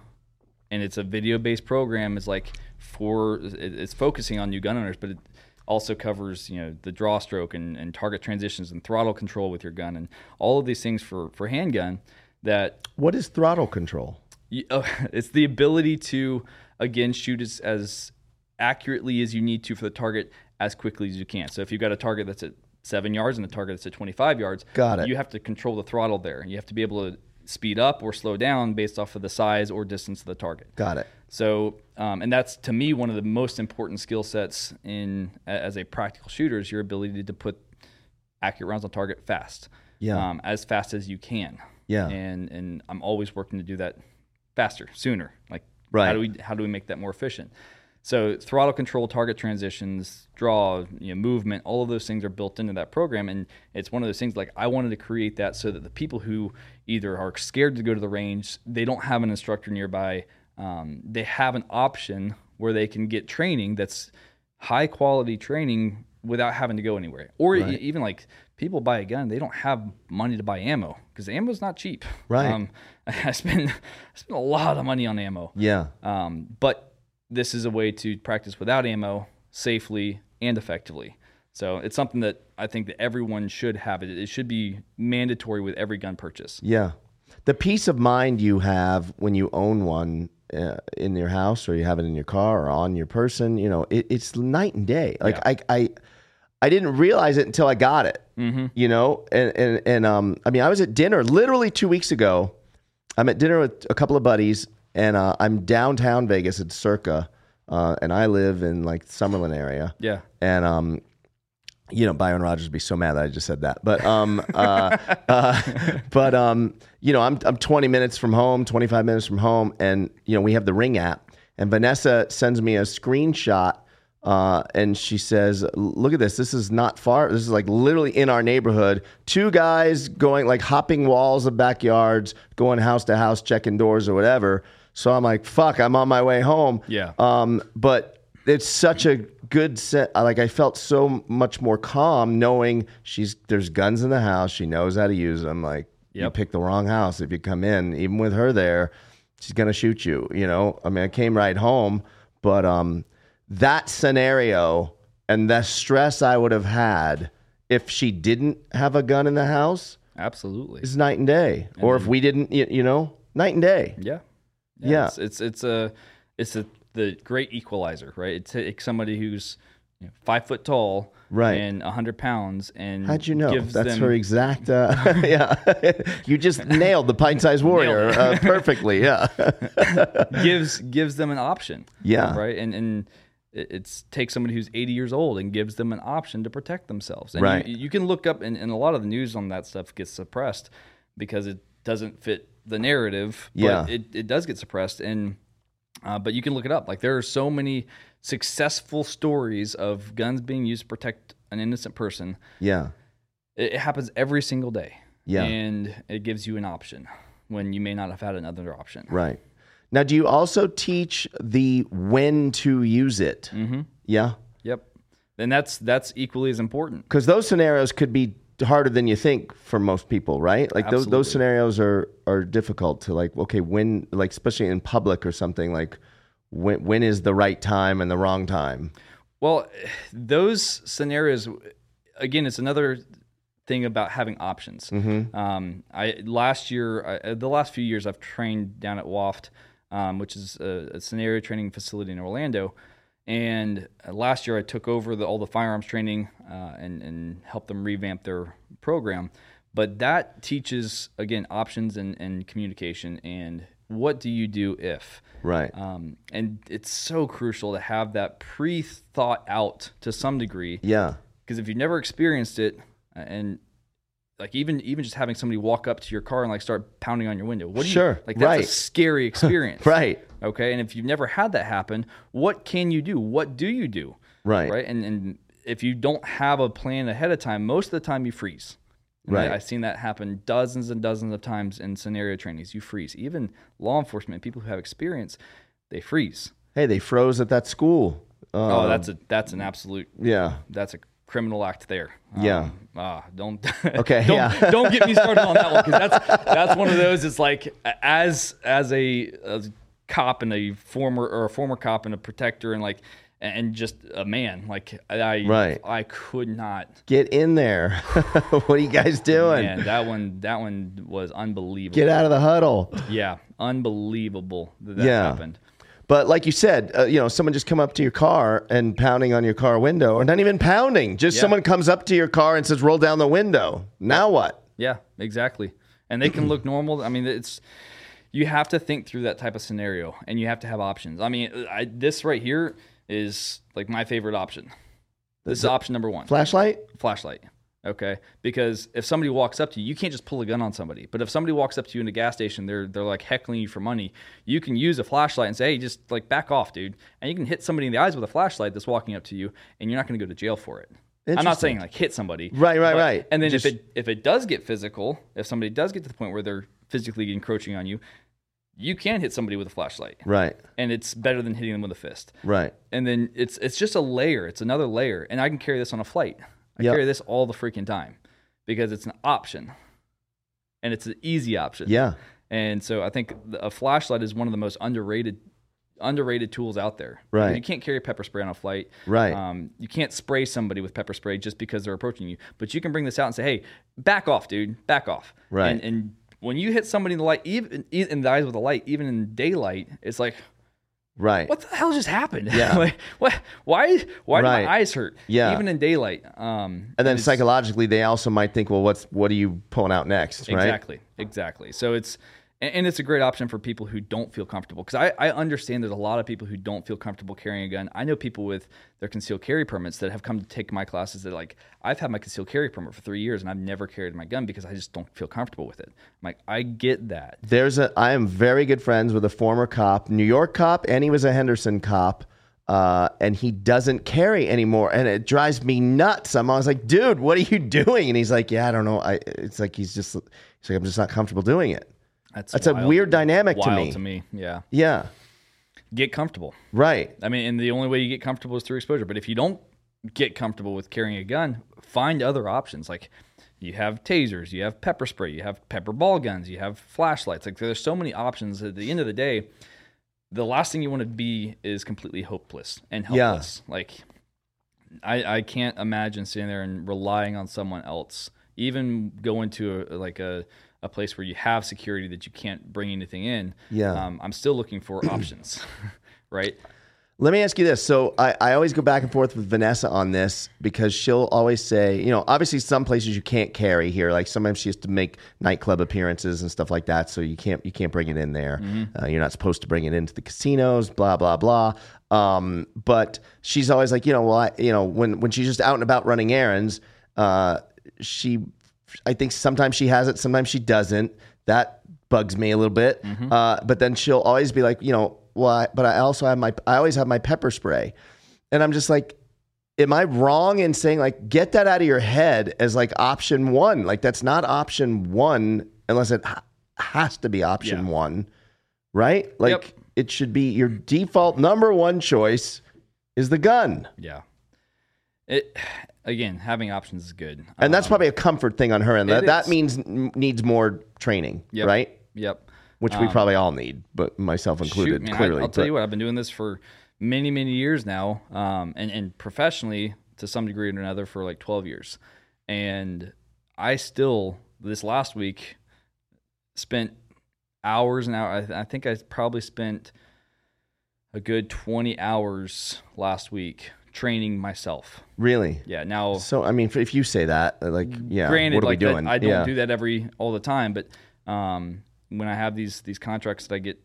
S2: and it's a video based program. Is like for it's focusing on new gun owners but it also covers you know the draw stroke and, and target transitions and throttle control with your gun and all of these things for for handgun that
S1: What is throttle control?
S2: you, uh, it's the ability to again shoot as, as accurately as you need to for the target as quickly as you can so if you've got a target that's at seven yards and a target that's at 25 yards
S1: Got it.
S2: you have to control the throttle there you have to be able to speed up or slow down based off of the size or distance of the target
S1: Got it.
S2: so, um, and that's to me one of the most important skill sets in as a practical shooter is your ability to put accurate rounds on target fast,
S1: Yeah.
S2: um, as fast as you can.
S1: Yeah.
S2: and and I'm always working to do that faster, sooner. Like,
S1: Right.
S2: how do we how do we make that more efficient? So, throttle control, target transitions, draw, you know, movement, all of those things are built into that program, and it's one of those things. Like, I wanted to create that so that the people who either are scared to go to the range, they don't have an instructor nearby, um, they have an option where they can get training that's high quality training without having to go anywhere. Or e- even like people buy a gun, they don't have money to buy ammo because ammo's not cheap.
S1: Right.
S2: Um, I spend I spend a lot of money on ammo.
S1: Yeah.
S2: Um, but this is a way to practice without ammo safely and effectively. So it's something that I think that everyone should have. It, it should be mandatory with every gun purchase.
S1: Yeah. The peace of mind you have when you own one uh, in your house or you have it in your car or on your person, you know, it, it's night and day. Like
S2: Yeah.
S1: I, I, I didn't realize it until I got it.
S2: Mm-hmm.
S1: You know, and and and um, I mean, I was at dinner literally two weeks ago. I'm at dinner with a couple of buddies, and uh, I'm downtown Vegas at Circa, uh, and I live in like Summerlin area.
S2: Yeah.
S1: and um, you know, Byron Rogers would be so mad that I just said that. But um, uh, uh, but um, you know, I'm I'm 20 minutes from home, 25 minutes from home, and you know, we have the Ring app, and Vanessa sends me a screenshot. Uh, and she says, "Look at this. This is not far. This is like literally in our neighborhood. Two guys going like hopping walls of backyards, going house to house, checking doors or whatever." So I'm like, "Fuck! I'm on my way home."
S2: Yeah.
S1: Um, but it's such a good set. Like I felt so much more calm knowing she's there's guns in the house. She knows how to use them. Like you pick the wrong house if you come in, even with her there, she's gonna shoot you. You know. I mean, I came right home, but um, that scenario and the stress I would have had if she didn't have a gun in the house
S2: Absolutely.
S1: is night and day. Or if we didn't, you, you know, night and day.
S2: Yeah.
S1: Yeah.
S2: It's, it's it's a it's a the great equalizer, right? It takes somebody who's you know, five foot tall,
S1: Right.
S2: and hundred pounds, and
S1: How'd you know? That's
S2: them,
S1: her exact. Uh, yeah, you just nailed the pint-sized warrior uh, perfectly. Yeah,
S2: gives gives them an option.
S1: Yeah.
S2: Right. And and it- it's takes somebody who's 80 years old and gives them an option to protect themselves. And
S1: Right.
S2: You, you can look up, and, and a lot of the news on that stuff gets suppressed because it doesn't fit the narrative. But
S1: Yeah.
S2: It, it does get suppressed. And uh, but you can look it up. Like there are so many successful stories of guns being used to protect an innocent person.
S1: yeah,
S2: it, it happens every single day.
S1: Yeah.
S2: and it gives you an option when you may not have had another option.
S1: Right. Now, do you also teach the when to use it? Mm-hmm. Yeah.
S2: Yep, and that's that's equally as important.
S1: Because those scenarios could be harder than you think for most people, right? Like those those scenarios are are difficult to like. Okay, when like especially in public or something like when when is the right time and the wrong time?
S2: Well, those scenarios, again, it's another thing about having options. Um, I last year, I, the last few years, I've trained down at WAFT, um, which is a, a scenario training facility in Orlando. And uh, last year, I took over the, all the firearms training uh, and, and helped them revamp their program. But that teaches again options and, and communication and what do you do if
S1: Right.
S2: um, and it's so crucial to have that pre-thought out to some degree
S1: yeah.
S2: because if you've never experienced it uh, and like even even just having somebody walk up to your car and like start pounding on your window what do you
S1: Sure,
S2: like that's
S1: right.
S2: a scary experience
S1: Right.
S2: okay and if you've never had that happen what can you do what do you do
S1: Right.
S2: right and and if you don't have a plan ahead of time most of the time you freeze And
S1: Right.
S2: I've seen that happen dozens and dozens of times in scenario trainings. You freeze. Even law enforcement, people who have experience, they freeze.
S1: Hey, they froze at that school.
S2: Oh,
S1: Um,
S2: that's a that's an absolute
S1: yeah.
S2: that's a criminal act there.
S1: Yeah.
S2: Um, ah, don't.
S1: Okay,
S2: don't,
S1: yeah.
S2: don't get me started on that one because that's that's one of those. It's like as as a, a cop and a former or a former cop and a protector and like and just a man like I
S1: Right.
S2: I could not.
S1: Get in there. what are you guys doing?
S2: Man, that one that one was unbelievable.
S1: Get out of the huddle.
S2: Yeah, unbelievable that that
S1: Yeah.
S2: happened.
S1: But like you said, uh, you know, someone just come up to your car and pounding on your car window, or not even pounding, just
S2: Yeah.
S1: someone comes up to your car and says, "Roll down the window." Now what?
S2: Yeah, exactly. And they can look normal. I mean, it's you have to think through that type of scenario, and you have to have options. I mean, I, this right here is like my favorite option. This is option number one:
S1: Flashlight?
S2: flashlight. Okay, because if somebody walks up to you, you can't just pull a gun on somebody. But if somebody walks up to you in a gas station, they're they're like heckling you for money. You can use a flashlight and say, "Hey, just like back off, dude," and you can hit somebody in the eyes with a flashlight that's walking up to you, and you're not going to go to jail for it. I'm not saying like hit somebody,
S1: Right, right, right.
S2: And then
S1: Just-
S2: if it if it does get physical, if somebody does get to the point where they're physically encroaching on you, you can hit somebody with a flashlight,
S1: Right,
S2: and it's better than hitting them with a fist
S1: right.
S2: and then it's it's just a layer. It's another layer, and I can carry this on a flight. I
S1: Yep.
S2: carry this all the freaking time because it's an option, and it's an easy option.
S1: Yeah,
S2: And so I think a flashlight is one of the most underrated underrated tools out there.
S1: Right.
S2: You can't carry pepper spray on a flight.
S1: Right.
S2: Um, you can't spray somebody with pepper spray just because they're approaching you. But you can bring this out and say, "Hey, back off, dude. Back off."
S1: Right.
S2: And, and when you hit somebody in the light, even in the eyes with a light, even in daylight, it's like,
S1: right.
S2: what the hell just happened?
S1: Yeah.
S2: like, what? Why? Why
S1: Right.
S2: do my eyes hurt?
S1: Yeah.
S2: Even in daylight. Um,
S1: And then psychologically, they also might think, "Well, what's what are you pulling out next?" Right?
S2: Exactly. Exactly. So it's and, and it's a great option for people who don't feel comfortable because I, I understand there's a lot of people who don't feel comfortable carrying a gun. I know people with their concealed carry permits that have come to take my classes that like I've had my concealed carry permit for three years and I've never carried my gun because I just don't feel comfortable with it. I'm like I get that.
S1: There's a. I am very good friends with a former cop, New York cop, and he was a Henderson cop. Uh, and he doesn't carry anymore, and it drives me nuts. I'm always like, "Dude, what are you doing?" And he's like, "Yeah, I don't know. I." It's like he's just. He's like, "I'm just not comfortable doing it."
S2: That's
S1: That's a weird dynamic to me.
S2: to me. Yeah.
S1: Yeah.
S2: Get comfortable.
S1: Right.
S2: I mean, and the only way you get comfortable is through exposure. But if you don't get comfortable with carrying a gun, find other options. Like you have tasers, you have pepper spray, you have pepper ball guns, you have flashlights. Like there's so many options. At the end of the day, the last thing you want to be is completely hopeless and
S1: Yeah.
S2: helpless. Like I, I can't imagine sitting there and relying on someone else. Even going to a, like a, a place where you have security that you can't bring anything in.
S1: Yeah.
S2: Um, I'm still looking for options, right?
S1: Let me ask you this. So I, I always go back and forth with Vanessa on this because she'll always say, you know, obviously some places you can't carry here. Like sometimes she has to make nightclub appearances and stuff like that, so you can't you can't bring it in there. Uh, you're not supposed to bring it into the casinos. Blah blah blah. Um, but she's always like, you know, well, I, you know, when when she's just out and about running errands, uh, she, I think sometimes she has it, sometimes she doesn't. That bugs me a little bit. Uh, but then she'll always be like, you know, well, I, but I also have my, I always have my pepper spray, and I'm just like, am I wrong in saying like get that out of your head as like option one? Like that's not option one unless it ha- has to be option
S2: Yeah.
S1: one, right? Like
S2: Yep.
S1: it should be your default number one choice is the gun.
S2: Yeah. It again, having options is good.
S1: And that's
S2: Um,
S1: probably a comfort thing on her end. That, that means needs more training,
S2: Yep.
S1: right?
S2: Yep.
S1: Which we probably all need, but myself included,
S2: Shoot, man, I,
S1: clearly.
S2: will tell you what, I've been doing this for many, many years now, um, and and professionally to some degree or another for like twelve years, and I still this last week spent hours and hours. I, I think I probably spent a good twenty hours last week training myself.
S1: Really?
S2: Yeah. Now,
S1: So, I mean, if you say that, uh, like, yeah,
S2: granted,
S1: what are
S2: like
S1: we
S2: that-
S1: doing?
S2: I don't
S1: yeah.
S2: do that every all the time, but um, when I have these these contracts that I get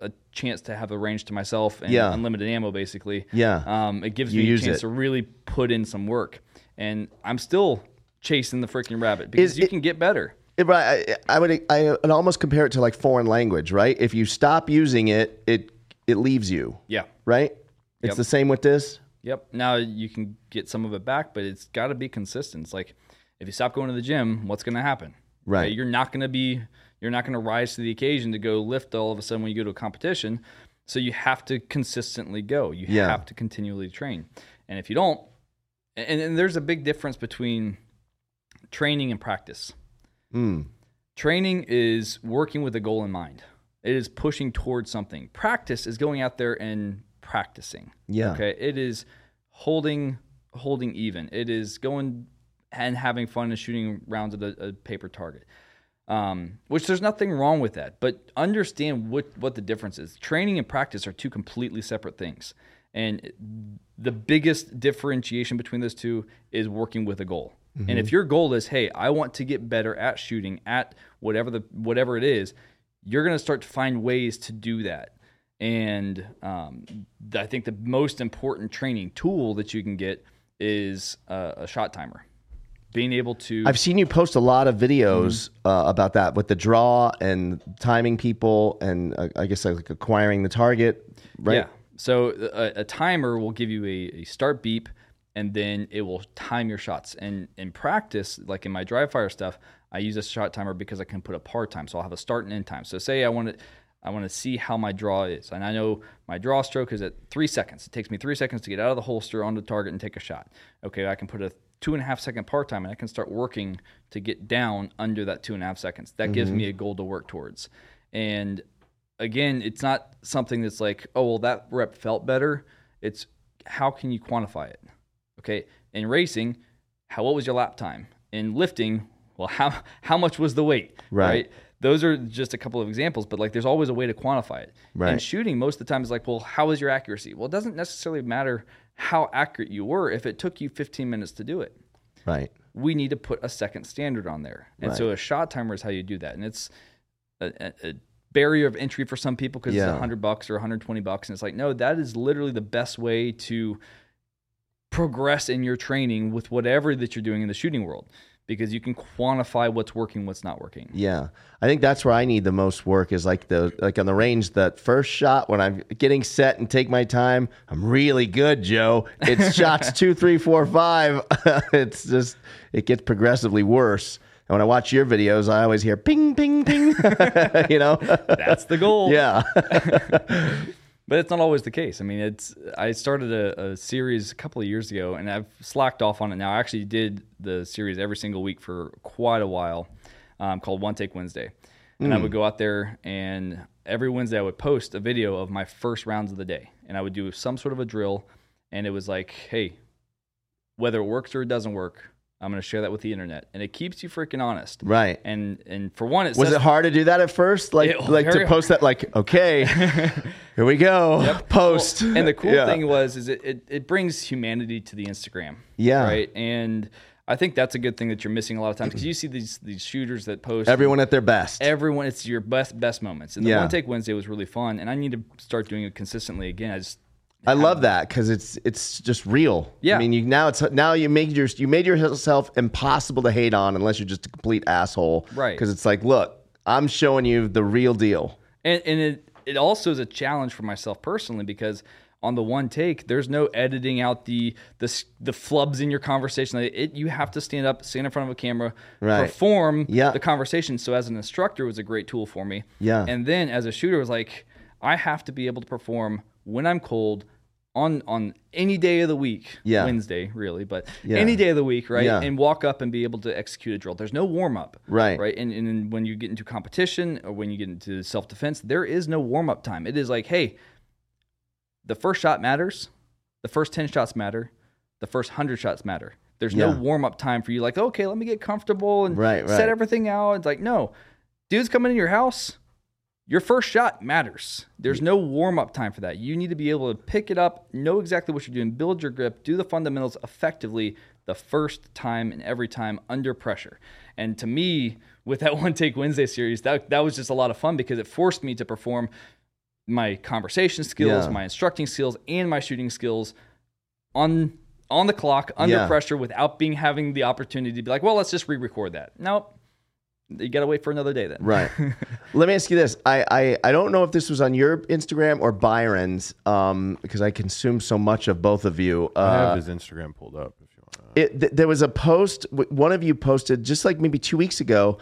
S2: a chance to have a range to myself and
S1: Yeah.
S2: unlimited ammo, basically,
S1: Yeah.
S2: um, it gives
S1: You
S2: me a chance
S1: it.
S2: to really put in some work, and I'm still chasing the freaking rabbit because
S1: Is
S2: you
S1: it-
S2: can get better.
S1: But I, I would I would almost compare it to like foreign language, right? If you stop using it, it it leaves you,
S2: Yeah.
S1: right? It's
S2: Yep.
S1: the same with this.
S2: Yep. Now you can get some of it back, but it's got to be consistent. It's like if you stop going to the gym, what's going to happen?
S1: Right.
S2: You're not going to be. You're not going to rise to the occasion to go lift all of a sudden when you go to a competition. So you have to consistently go. You
S1: Yeah.
S2: have to continually train. And if you don't, and, and there's a big difference between training and practice.
S1: Mm.
S2: Training is working with a goal in mind. It is pushing towards something. Practice is going out there and practicing.
S1: Yeah.
S2: Okay. It is holding holding even. It is going and having fun and shooting rounds at a, a paper target. Um, which there's nothing wrong with that, but understand what what the difference is. Training and practice are two completely separate things, and the biggest differentiation between those two is working with a goal. And if your goal is, hey, I want to get better at shooting at whatever the whatever it is, you're going to start to find ways to do that. And um, I think the most important training tool that you can get is a, a shot timer. Being able to
S1: I've seen you post a lot of videos
S2: Mm-hmm.
S1: uh, about that with the draw and timing people, and uh, I guess like acquiring the target, right?
S2: Yeah. So a, a timer will give you a, a start beep, and then it will time your shots. And in practice, like in my dry fire stuff, I use a shot timer because I can put a par time. So I'll have a start and end time. So say I want to. I want to see how my draw is, and I know my draw stroke is at three seconds. It takes me three seconds to get out of the holster onto the target and take a shot. Okay, I can put a two and a half second par time and I can start working to get down under that two and a half seconds. That gives mm-hmm. me a goal to work towards. And again, it's not something that's like, oh, well, that rep felt better. It's how can you quantify it? Okay. In racing, how what was your lap time? In lifting, well, how how much was the weight?
S1: Right.
S2: Those are just a couple of examples, but like there's always a way to quantify it.
S1: Right.
S2: And shooting most of the time is like, well, how is your accuracy? Well, it doesn't necessarily matter how accurate you were if it took you 15 minutes to do it
S1: Right.
S2: we need to put a second standard on there. And so a shot timer is how you do that. And it's a, a, a barrier of entry for some people because
S1: Yeah.
S2: it's 100 bucks or 120 bucks. And it's like, no, that is literally the best way to progress in your training with whatever that you're doing in the shooting world because you can quantify what's working, what's not working.
S1: Yeah, I think that's where I need the most work is like the like on the range. That first shot when I'm getting set and take my time, I'm really good, Joe. It's shots two, three, four, five. it's just it gets progressively worse. And when I watch your videos, I always hear ping, ping, ping. you know?
S2: That's the goal.
S1: yeah.
S2: But it's not always the case. I mean, it's I started a, a series a couple of years ago, and I've slacked off on it now. I actually did the series every single week for quite a while, um, called One Take Wednesday, and I would go out there and every Wednesday I would post a video of my first rounds of the day, and I would do some sort of a drill, and it was like, hey, whether it works or it doesn't work, I'm going to share that with the internet, and it keeps you freaking honest.
S1: Right.
S2: And and for one, it
S1: Was
S2: says,
S1: it hard to do that at first? Like,
S2: It-
S1: like to post that, like, okay, here we go, post.
S2: Well, and the cool
S1: Yeah.
S2: thing was is it, it, it brings humanity to the Instagram.
S1: Yeah.
S2: Right. And I think that's a good thing that you're missing a lot of times because you see these these shooters that post
S1: everyone at their best.
S2: everyone it's your best best moments. And the
S1: Yeah.
S2: one take Wednesday was really fun and I need to start doing it consistently again. I just
S1: I love that because it's it's just real.
S2: Yeah.
S1: I mean, you now it's now you made your you made yourself impossible to hate on unless you're just a complete asshole.
S2: Right.
S1: Because it's like, look, I'm showing you the real deal.
S2: and, and it it also is a challenge for myself personally because on the one take. There's no editing out the the the flubs in your conversation. It, you have to stand up, stand in front of a camera,
S1: Right.
S2: perform
S1: Yeah.
S2: the conversation. So as an instructor, it was a great tool for me.
S1: Yeah.
S2: And then as a shooter, it was like I have to be able to perform when I'm cold. On, on any day of the week,
S1: Yeah.
S2: Wednesday really, but
S1: Yeah.
S2: any day of the week, right?
S1: Yeah.
S2: And walk up and be able to execute a drill. There's no warm up,
S1: Right.
S2: Right, and, and when you get into competition or when you get into self defense, there is no warm up time. It is like, hey, the first shot matters, the first 10 shots matter, the first 100 shots matter. There's no warm up time for you, like, okay, let me get comfortable and
S1: Right,
S2: set
S1: right.
S2: everything out. It's like, no, dude's coming in your house. Your first shot matters. There's no warm up time for that. You need to be able to pick it up, know exactly what you're doing, build your grip, do the fundamentals effectively the first time and every time under pressure. And to me, with that one take Wednesday series, that that was just a lot of fun because it forced me to perform my conversation skills,
S1: Yeah.
S2: my instructing skills, and my shooting skills on on the clock under
S1: Yeah.
S2: pressure without being having the opportunity to be like, well, let's just re-record that. Nope. You gotta wait for another day then.
S1: Right. Let me ask you this. I, I, I don't know if this was on your Instagram or Byron's, um, because I consume so much of both of you.
S3: I
S1: Uh,
S3: have his Instagram pulled up if you want.
S1: it, th- there was a post, one of you posted just like maybe two weeks ago,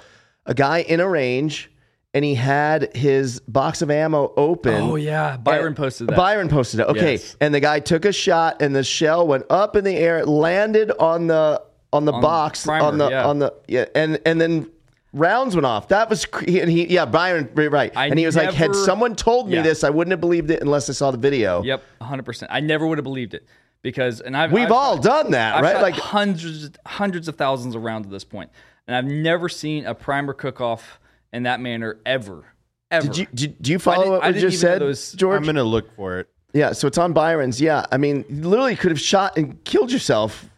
S1: a guy in a range and he had his box of ammo open.
S2: Oh yeah, Byron
S1: And-
S2: posted that.
S1: Byron posted it. Okay.
S2: Yes.
S1: And the guy took a shot and the shell went up in the air, it landed on the on the
S2: On
S1: box
S2: primer,
S1: on the
S2: yeah.
S1: on the yeah and and then rounds went off. That was cr- and he yeah, Byron right.
S2: I
S1: and he was like had someone told me
S2: Yeah.
S1: this, I wouldn't have believed it unless I saw the video.
S2: Yep, 100%. I never would have believed it because and I've
S1: We've
S2: I've-
S1: all done that,
S2: I've
S1: right?
S2: shot
S1: Like
S2: hundreds hundreds of thousands of rounds at this point, and I've never seen a primer cook off in that manner ever. Ever.
S1: did you did, do you follow
S2: didn't-
S1: what
S2: I
S1: we just said,
S2: those-
S1: George?
S3: I'm gonna look for it.
S1: yeah, so it's on Byron's. Yeah, I mean, literally could have shot and killed yourself.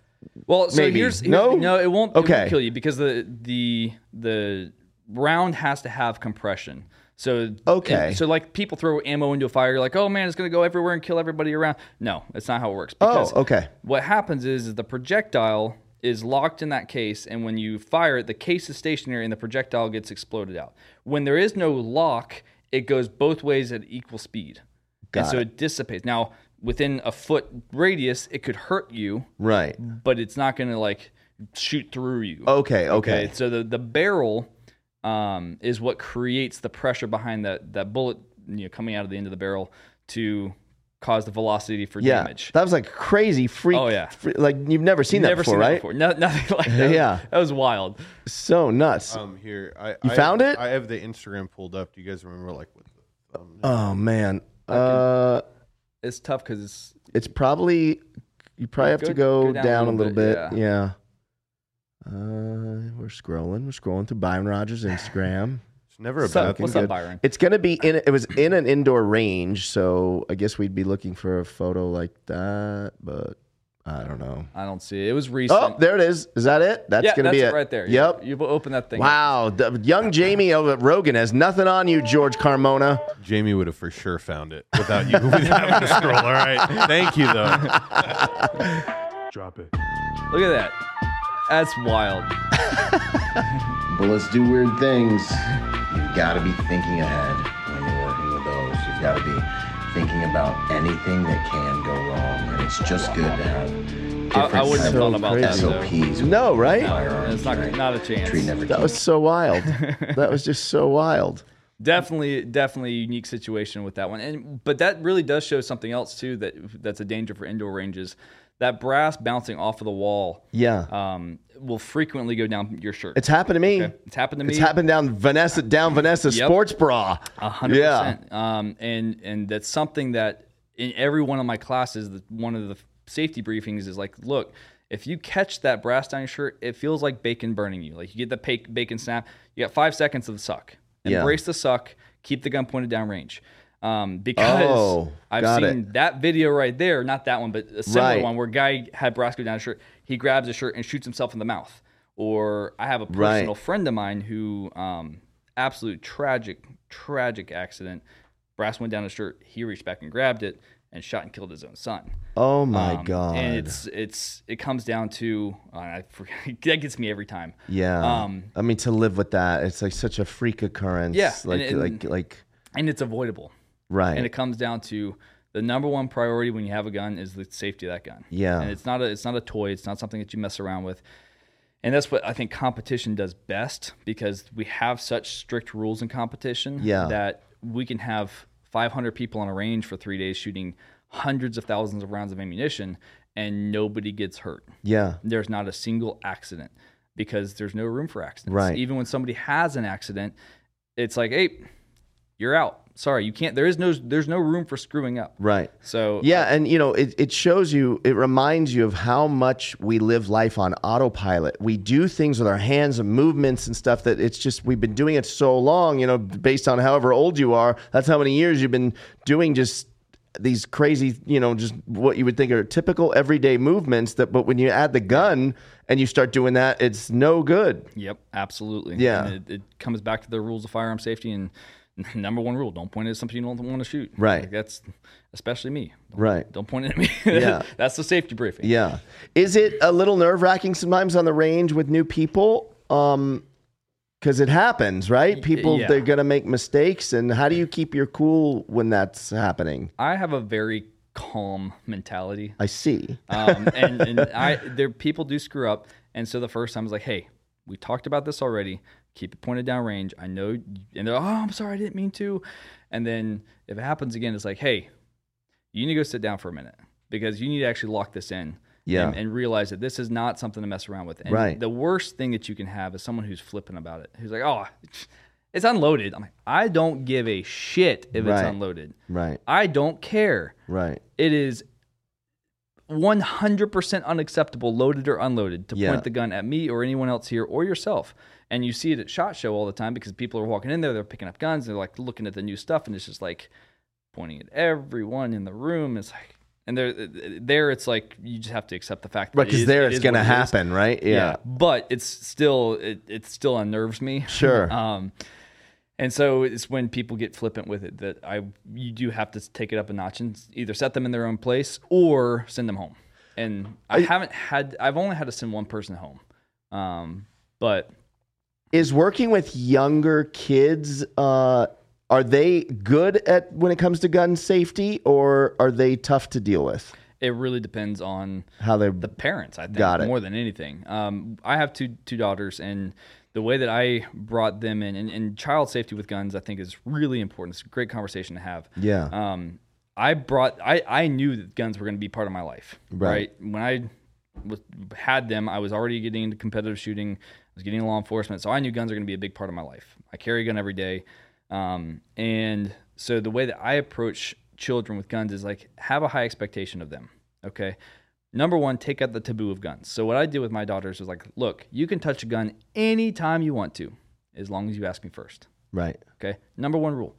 S2: Well, so
S1: Maybe.
S2: here's, here's
S1: No?
S2: no, it won't, it won't kill you because the the the round has to have compression. So
S1: Okay.
S2: and so like people throw ammo into a fire, you're like, oh man, it's gonna go everywhere and kill everybody around. No, that's not how it works.
S1: Oh, okay.
S2: What happens is, is the projectile is locked in that case, and when you fire it, the case is stationary and the projectile gets exploded out. When there is no lock, it goes both ways at equal speed. and so
S1: it.
S2: it dissipates. Now, within a foot radius, it could hurt you
S1: Right.
S2: but it's not going to like shoot through you.
S1: Okay, okay.
S2: So the the barrel um, is what creates the pressure behind that that bullet, you know, coming out of the end of the barrel to cause the velocity for
S1: Yeah.
S2: damage.
S1: That was like crazy freak.
S2: Oh, yeah.
S1: fre- like you've never seen that before,
S2: seen
S1: right?
S2: that before. No, nothing like that.
S1: Yeah.
S2: that was wild.
S1: So nuts.
S3: Um, here I
S1: You
S3: I
S1: found
S3: have,
S1: it?
S3: I have the Instagram pulled up. Do you guys remember like what the thumbnail?
S1: oh man. Uh
S2: It's tough because it's
S1: it's probably you probably have to
S2: Go-
S1: go,
S2: go
S1: down, a little bit.
S2: bit,
S1: Yeah. Uh, we're scrolling. We're scrolling through Byron Rogers' Instagram.
S3: It's never a
S2: What's up-
S3: bad thing.
S2: what's up, Byron?
S1: It's gonna be in. It was in an indoor range, so I guess we'd be looking for a photo like that. But I don't know.
S2: I don't see it. It was recent.
S1: Oh, there it is. Is that it? That's
S2: yeah,
S1: gonna be
S2: it
S1: it
S2: right there.
S1: Yep.
S2: You, you open that thing.
S1: Wow, the young Jamie over at Rogan has nothing on you, George Carmona.
S3: Jamie would have for sure found it without you without having to scroll. All right. Thank you though.
S4: Drop it.
S2: Look at that. That's wild.
S5: Bullets do weird things. You've got to be thinking ahead when you're working with those. You've got to be thinking about anything that can go wrong, and it's just good to have different
S2: I, I wouldn't have thought about that.
S1: crazy.
S2: Though.
S5: SOPs.
S1: No, right?
S5: firearms,
S2: It's not
S5: right?
S2: not a chance.
S5: Treating every
S1: That was so wild. that was just so wild.
S2: definitely definitely a unique situation with that one and but that really does show something else too that that's a danger for indoor ranges that brass bouncing off of the wall
S1: Yeah,
S2: um, will frequently go down your shirt
S1: it's happened to me.
S2: Okay. it's happened to me
S1: It's happened down Vanessa down Vanessa's
S2: Yep.
S1: sports bra.
S2: A hundred
S1: Yeah.
S2: percent. Um, and and that's something that in every one of my classes, the, one of the safety briefings is like, look, if you catch that brass down your shirt, it feels like bacon burning you. Like you get the bacon snap. You got five seconds of the suck.
S1: Yeah.
S2: Embrace the suck. Keep the gun pointed down range. Um, because
S1: Oh,
S2: I've seen that video right there, not that one, but a similar
S1: Right.
S2: one where a guy had brass go down his shirt. He grabs his shirt and shoots himself in the mouth. Or I have a personal
S1: Right.
S2: friend of mine who, um, absolute tragic, tragic accident. Brass went down his shirt. He reached back and grabbed it and shot and killed his own son.
S1: Oh my
S2: Um,
S1: god.
S2: And it's it's it comes down to uh, I forget, that gets me every time.
S1: yeah.
S2: um,
S1: I mean, to live with that, it's like such a freak occurrence.
S2: Yeah,
S1: Like
S2: and- and-
S1: like like
S2: And it's avoidable.
S1: Right.
S2: And it comes down to The number one priority when you have a gun is the safety of that gun.
S1: Yeah.
S2: and it's not a it's not a toy. It's not something that you mess around with. And that's what I think competition does best because we have such strict rules in competition
S1: Yeah.
S2: that we can have 500 people on a range for three days shooting hundreds of thousands of rounds of ammunition and nobody gets hurt.
S1: Yeah.
S2: There's not a single accident because there's no room for accidents.
S1: Right.
S2: Even when somebody has an accident, it's like, hey, you're out. Sorry, you can't. There is no. There's no room for screwing up.
S1: Right.
S2: So
S1: Yeah, and you know, it, it shows you, it reminds you of how much we live life on autopilot. We do things with our hands and movements and stuff that it's just, we've been doing it so long, you know, based on however old you are. That's how many years you've been doing just these crazy, you know, just what you would think are typical everyday movements that, but when you add the gun and you start doing that, it's no good.
S2: Yep, absolutely.
S1: Yeah.
S2: And it, it comes back to the rules of firearm safety and number one rule: don't point at something you don't want to shoot.
S1: Right.
S2: Like that's especially me. Don't,
S1: Right.
S2: Don't point at me.
S1: Yeah.
S2: that's the safety briefing.
S1: Yeah. Is it a little nerve wracking sometimes on the range with new people? Um, because it happens, right? People
S2: yeah.
S1: they're gonna make mistakes, and how do you keep your cool when that's happening?
S2: I have a very calm mentality.
S1: I see.
S2: um, and, and I there people do screw up, and so the first time I was like, hey, we talked about this already. Keep it pointed down range. I know, and they're oh, I'm sorry, I didn't mean to. And then if it happens again, it's like, hey, you need to go sit down for a minute because you need to actually lock this in.
S1: Yeah.
S2: And, and realize that this is not something to mess around with. And
S1: Right.
S2: The worst thing that you can have is someone who's flipping about it. Who's like, oh, it's unloaded. I'm like, I don't give a shit if
S1: Right.
S2: it's unloaded.
S1: Right.
S2: I don't care
S1: Right.
S2: it is 100% unacceptable, loaded or unloaded, to
S1: Yeah.
S2: point the gun at me or anyone else here or yourself. And you see it at SHOT Show all the time because people are walking in there, they're picking up guns, they're like looking at the new stuff, and it's just like pointing at everyone in the room. It's like, and there, there, it's like you just have to accept the fact. that
S1: Right,
S2: it
S1: because
S2: is-
S1: there it's
S2: is
S1: gonna
S2: what it
S1: happen, right? Yeah.
S2: but it's still, it, it still unnerves me.
S1: Sure.
S2: Um, and so it's when people get flippant with it that I you do have to take it up a notch and either set them in their own place or send them home. And I, haven't had I've only had to send one person home. Um, but
S1: Is working with younger kids uh are they good at when it comes to gun safety or are they tough to deal with?
S2: it really depends on
S1: How they
S2: the parents, I think,
S1: Got it.
S2: more than anything. Um, I have two two daughters, and the way that I brought them in, and, and child safety with guns, I think, is really important. It's a great conversation to have.
S1: Yeah.
S2: Um, I brought, I, I knew that guns were going to be part of my life.
S1: Right.
S2: When I was, had them, I was already getting into competitive shooting. I was getting law enforcement, so I knew guns are going to be a big part of my life. I carry a gun every day, um, and so the way that I approach children with guns is like have a high expectation of them. Okay. Number one, take out the taboo of guns. So what I did with my daughters was like, look, you can touch a gun anytime you want to, as long as you ask me first.
S1: right.
S2: Okay. Number one rule: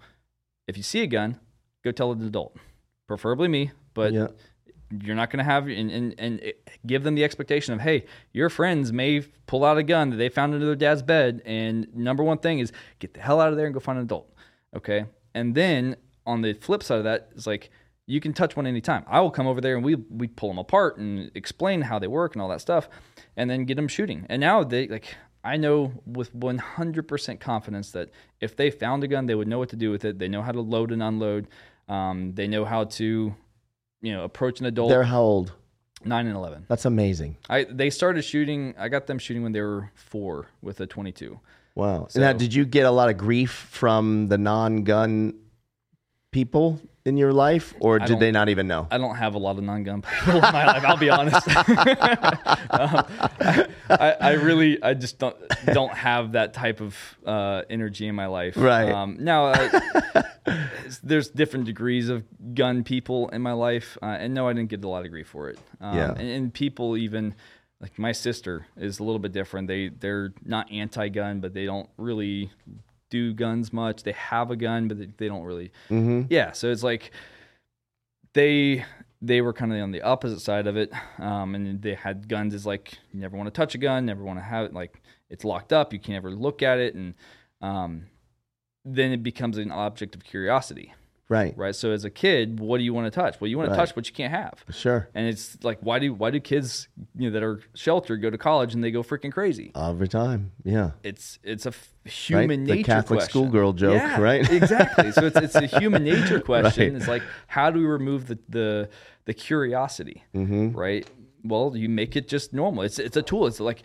S2: if you see a gun, go tell an adult, preferably me, but
S1: Yeah.
S2: You're not going to have and, and and give them the expectation of hey, your friends may pull out a gun that they found under their dad's bed, and number one thing is get the hell out of there and go find an adult. Okay. And then on the flip side of that, it's like you can touch one anytime. I will come over there and we we pull them apart and explain how they work and all that stuff, and then get them shooting. And now they like I know with 100% confidence that if they found a gun, they would know what to do with it. They know how to load and unload. Um, they know how to, you know, approach an adult.
S1: They're how old?
S2: nine and eleven.
S1: That's amazing.
S2: I they started shooting. I got them shooting when they were four with a 22.
S1: Wow.
S2: So-
S1: now, did you get a lot of grief from the non-gun people in your life, or did they not even know?
S2: I don't have a lot of non-gun people in my life. I'll be honest. Um, I, I really, I just don't don't have that type of uh, energy in my life.
S1: Right.
S2: Um, now, uh, there's different degrees of gun people in my life, uh, and no, I didn't get a lot of grief for it. Um,
S1: Yeah.
S2: And, and people even like my sister is a little bit different. They they're not anti-gun, but they don't really do guns much. They have a gun, but they, they don't really.
S1: Mm-hmm.
S2: Yeah, so it's like they they were kind of on the opposite side of it, um, and they had guns as like you never want to touch a gun, never want to have it like it's locked up, you can't ever look at it, and um, then it becomes an object of curiosity.
S1: Right.
S2: Right. So as a kid, what do you want to touch? Well, you want
S1: Right.
S2: to touch what you can't have.
S1: Sure.
S2: And it's like, why do why do kids you know that are sheltered go to college and they go freaking crazy?
S1: Every time. Yeah.
S2: It's it's a f- human nature.
S1: The Catholic
S2: question.
S1: schoolgirl joke,
S2: Yeah,
S1: right?
S2: exactly. So it's it's a human nature question.
S1: Right.
S2: It's like how do we remove the the the curiosity,
S1: Mm-hmm.
S2: right? Well, you make it just normal. It's it's a tool. It's like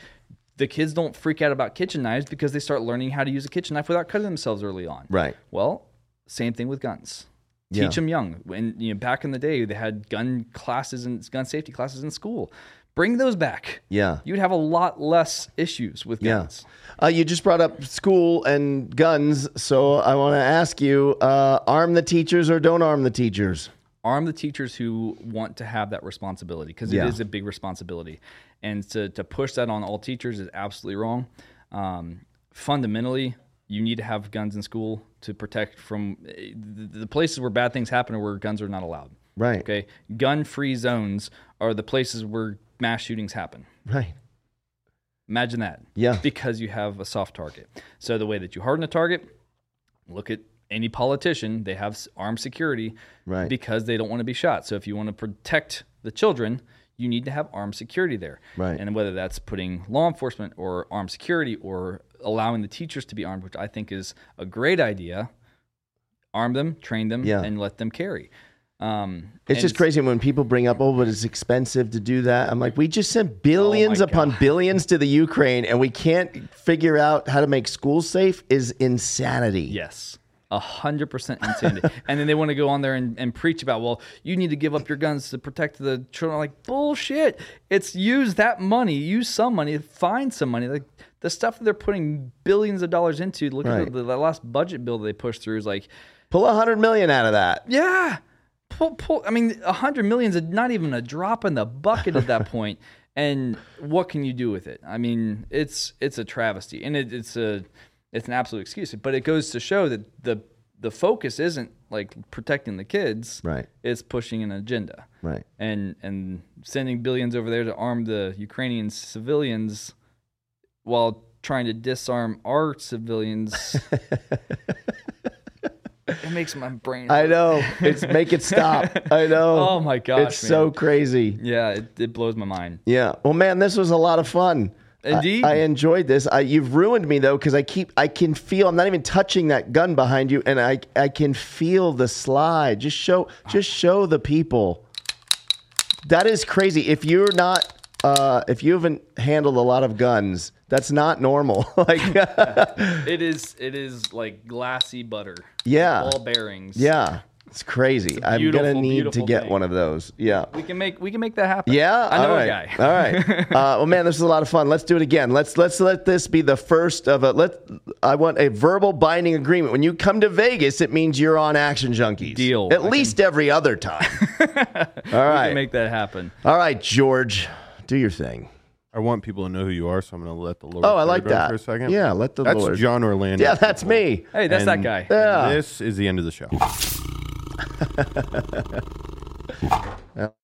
S2: the kids don't freak out about kitchen knives because they start learning how to use a kitchen knife without cutting themselves early on.
S1: Right.
S2: Well, same thing with guns.
S1: Yeah.
S2: Teach them young. When you know, back in the day, they had gun classes and gun safety classes in school. Bring those back.
S1: Yeah.
S2: You'd have a lot less issues with
S1: Yeah.
S2: guns.
S1: Uh, you just brought up school and guns, so I want to ask you: uh, arm the teachers or don't arm the teachers?
S2: arm the teachers who want to have that responsibility because
S1: Yeah.
S2: it is a big responsibility and to, to push that on all teachers is absolutely wrong um, fundamentally you need to have guns in school to protect from eh, the, the places where bad things happen are where guns are not allowed
S1: Right.
S2: okay gun free zones are the places where mass shootings happen
S1: Right.
S2: imagine that
S1: Yeah.
S2: because you have a soft target so the way that you harden a target look at any politician they have armed security
S1: Right.
S2: because they don't want to be shot so if you want to protect the children you need to have armed security there
S1: Right.
S2: and whether that's putting law enforcement or armed security or allowing the teachers to be armed which i think is a great idea arm them train them
S1: Yeah.
S2: and let them carry um,
S1: It's just crazy when people bring up, oh, but it's expensive to do that. I'm like, we just sent billions
S2: Oh
S1: upon
S2: God.
S1: billions to the Ukraine, and we can't figure out how to make schools safe. Is insanity.
S2: Yes. A hundred percent insanity. and then they want to go on there and, and preach about, well, you need to give up your guns to protect the children. Like bullshit. It's use that money, use some money, find some money. Like the stuff that they're putting billions of dollars into. Look
S1: Right.
S2: at the, the last budget bill that they pushed through is like,
S1: Pull a hundred million out of that.
S2: yeah, pull, pull. I mean, a hundred million is not even a drop in the bucket at that point. And what can you do with it? I mean, it's it's a travesty, and it, it's a it's an absolute excuse. But it goes to show that the the focus isn't like protecting the kids.
S1: Right.
S2: It's pushing an agenda.
S1: Right.
S2: And and sending billions over there to arm the Ukrainian civilians while trying to disarm our civilians. it makes my brain.
S1: I know. It's make it stop. I know.
S2: Oh my gosh,
S1: It's so crazy.
S2: Yeah, it, it blows my mind.
S1: Yeah. Well, man, this was a lot of fun. I-
S2: Indeed.
S1: I, enjoyed this. I, you've ruined me though, because I keep, I can feel. I'm not even touching that gun behind you, and I, I can feel the slide. Just show, just show the people. That is crazy. If you're not, uh, if you haven't handled a lot of guns, that's not normal. like,
S2: It is it is like glassy butter.
S1: Yeah.
S2: Ball bearings.
S1: yeah, it's crazy. I'm gonna need to get
S2: thing.
S1: one of those. Yeah.
S2: We can make we can make that happen.
S1: Yeah,
S2: I know
S1: all
S2: a
S1: right.
S2: guy.
S1: all right. Uh, well, man, this is a lot of fun. Let's do it again. Let's let's let this be the first of a. Let I want a verbal binding agreement. When you come to Vegas, it means you're on Action Junkeez.
S2: Deal.
S1: At
S2: I
S1: least every other time. all right, We
S2: can make that happen.
S1: all right, George, do your thing.
S3: I want people to know who you are, so I'm going to let the Lord.
S1: Oh, I like that.
S3: for a second.
S1: Yeah, let the
S3: That's
S1: Lord.
S3: Jon Orlando.
S1: Yeah, that's
S3: people.
S1: me.
S2: Hey, that's that guy.
S1: Yeah.
S3: This is the end of the show. é.